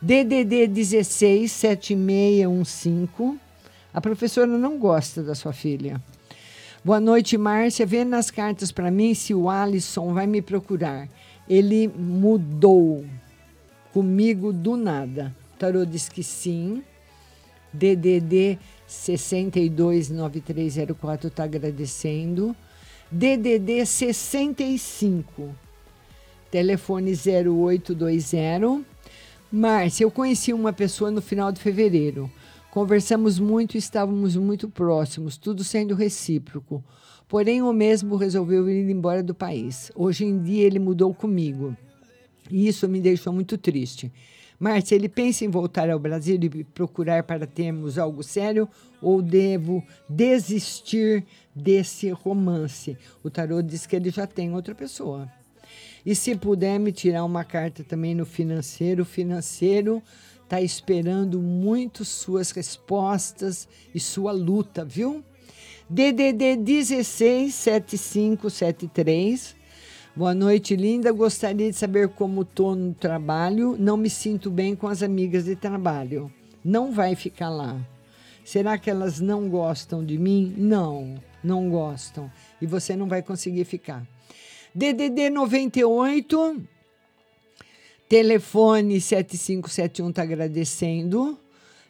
DDD 16, 7615. A professora não gosta da sua filha. Boa noite, Márcia. Vê nas cartas para mim se o Alisson vai me procurar. Ele mudou comigo do nada. O tarô diz que sim. DDD 629304 está agradecendo. DDD 65, telefone 0820. Márcia, eu conheci uma pessoa no final de fevereiro. Conversamos muito e estávamos muito próximos, tudo sendo recíproco. Porém, o mesmo resolveu ir embora do país. Hoje em dia, ele mudou comigo. E isso me deixou muito triste. Márcia, ele pensa em voltar ao Brasil e procurar para termos algo sério ou devo desistir desse romance? O tarô diz que ele já tem outra pessoa. E se puder me tirar uma carta também no financeiro, financeiro está esperando muito suas respostas e sua luta, viu? DDD 16 7573. Boa noite, linda. Gostaria de saber como tô no trabalho. Não me sinto bem com as amigas de trabalho. Não vai ficar lá. Será que elas não gostam de mim? Não, não gostam. E você não vai conseguir ficar. DDD 98, telefone 7571 está agradecendo.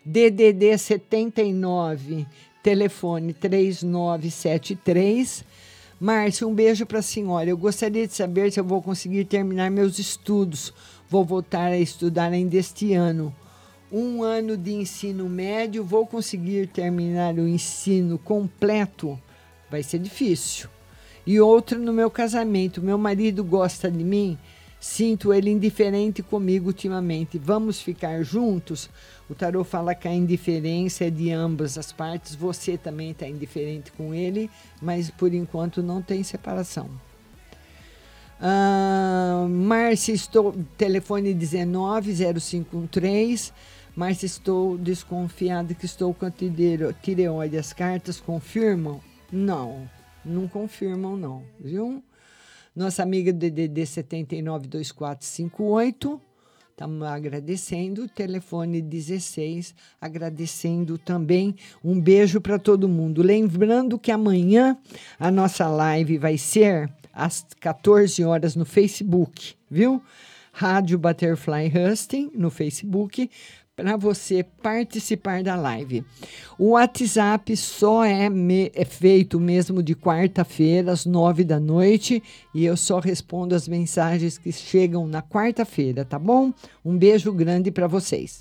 DDD 79, telefone 3973. Márcia, um beijo para a senhora. Eu gostaria de saber se eu vou conseguir terminar meus estudos. Vou voltar a estudar ainda este ano. Um ano de ensino médio, vou conseguir terminar o ensino completo? Vai ser difícil. E outro no meu casamento. Meu marido gosta de mim? Sinto ele indiferente comigo ultimamente. Vamos ficar juntos? O tarô fala que a indiferença é de ambas as partes. Você também está indiferente com ele, mas por enquanto não tem separação. Ah, Márcia, estou. Telefone 190513. Márcia, estou desconfiada que estou com tireoide. As cartas confirmam? Não, não confirmam, não, viu? Nossa amiga DDD 792458. Estamos agradecendo. Telefone 16, agradecendo também. Um beijo para todo mundo. Lembrando que amanhã a nossa live vai ser às 14 horas no Facebook, viu? Rádio Butterfly Husting no Facebook para você participar da live. O WhatsApp só é, me- é feito mesmo de quarta-feira às nove da noite e eu só respondo as mensagens que chegam na quarta-feira, tá bom? Um beijo grande para vocês.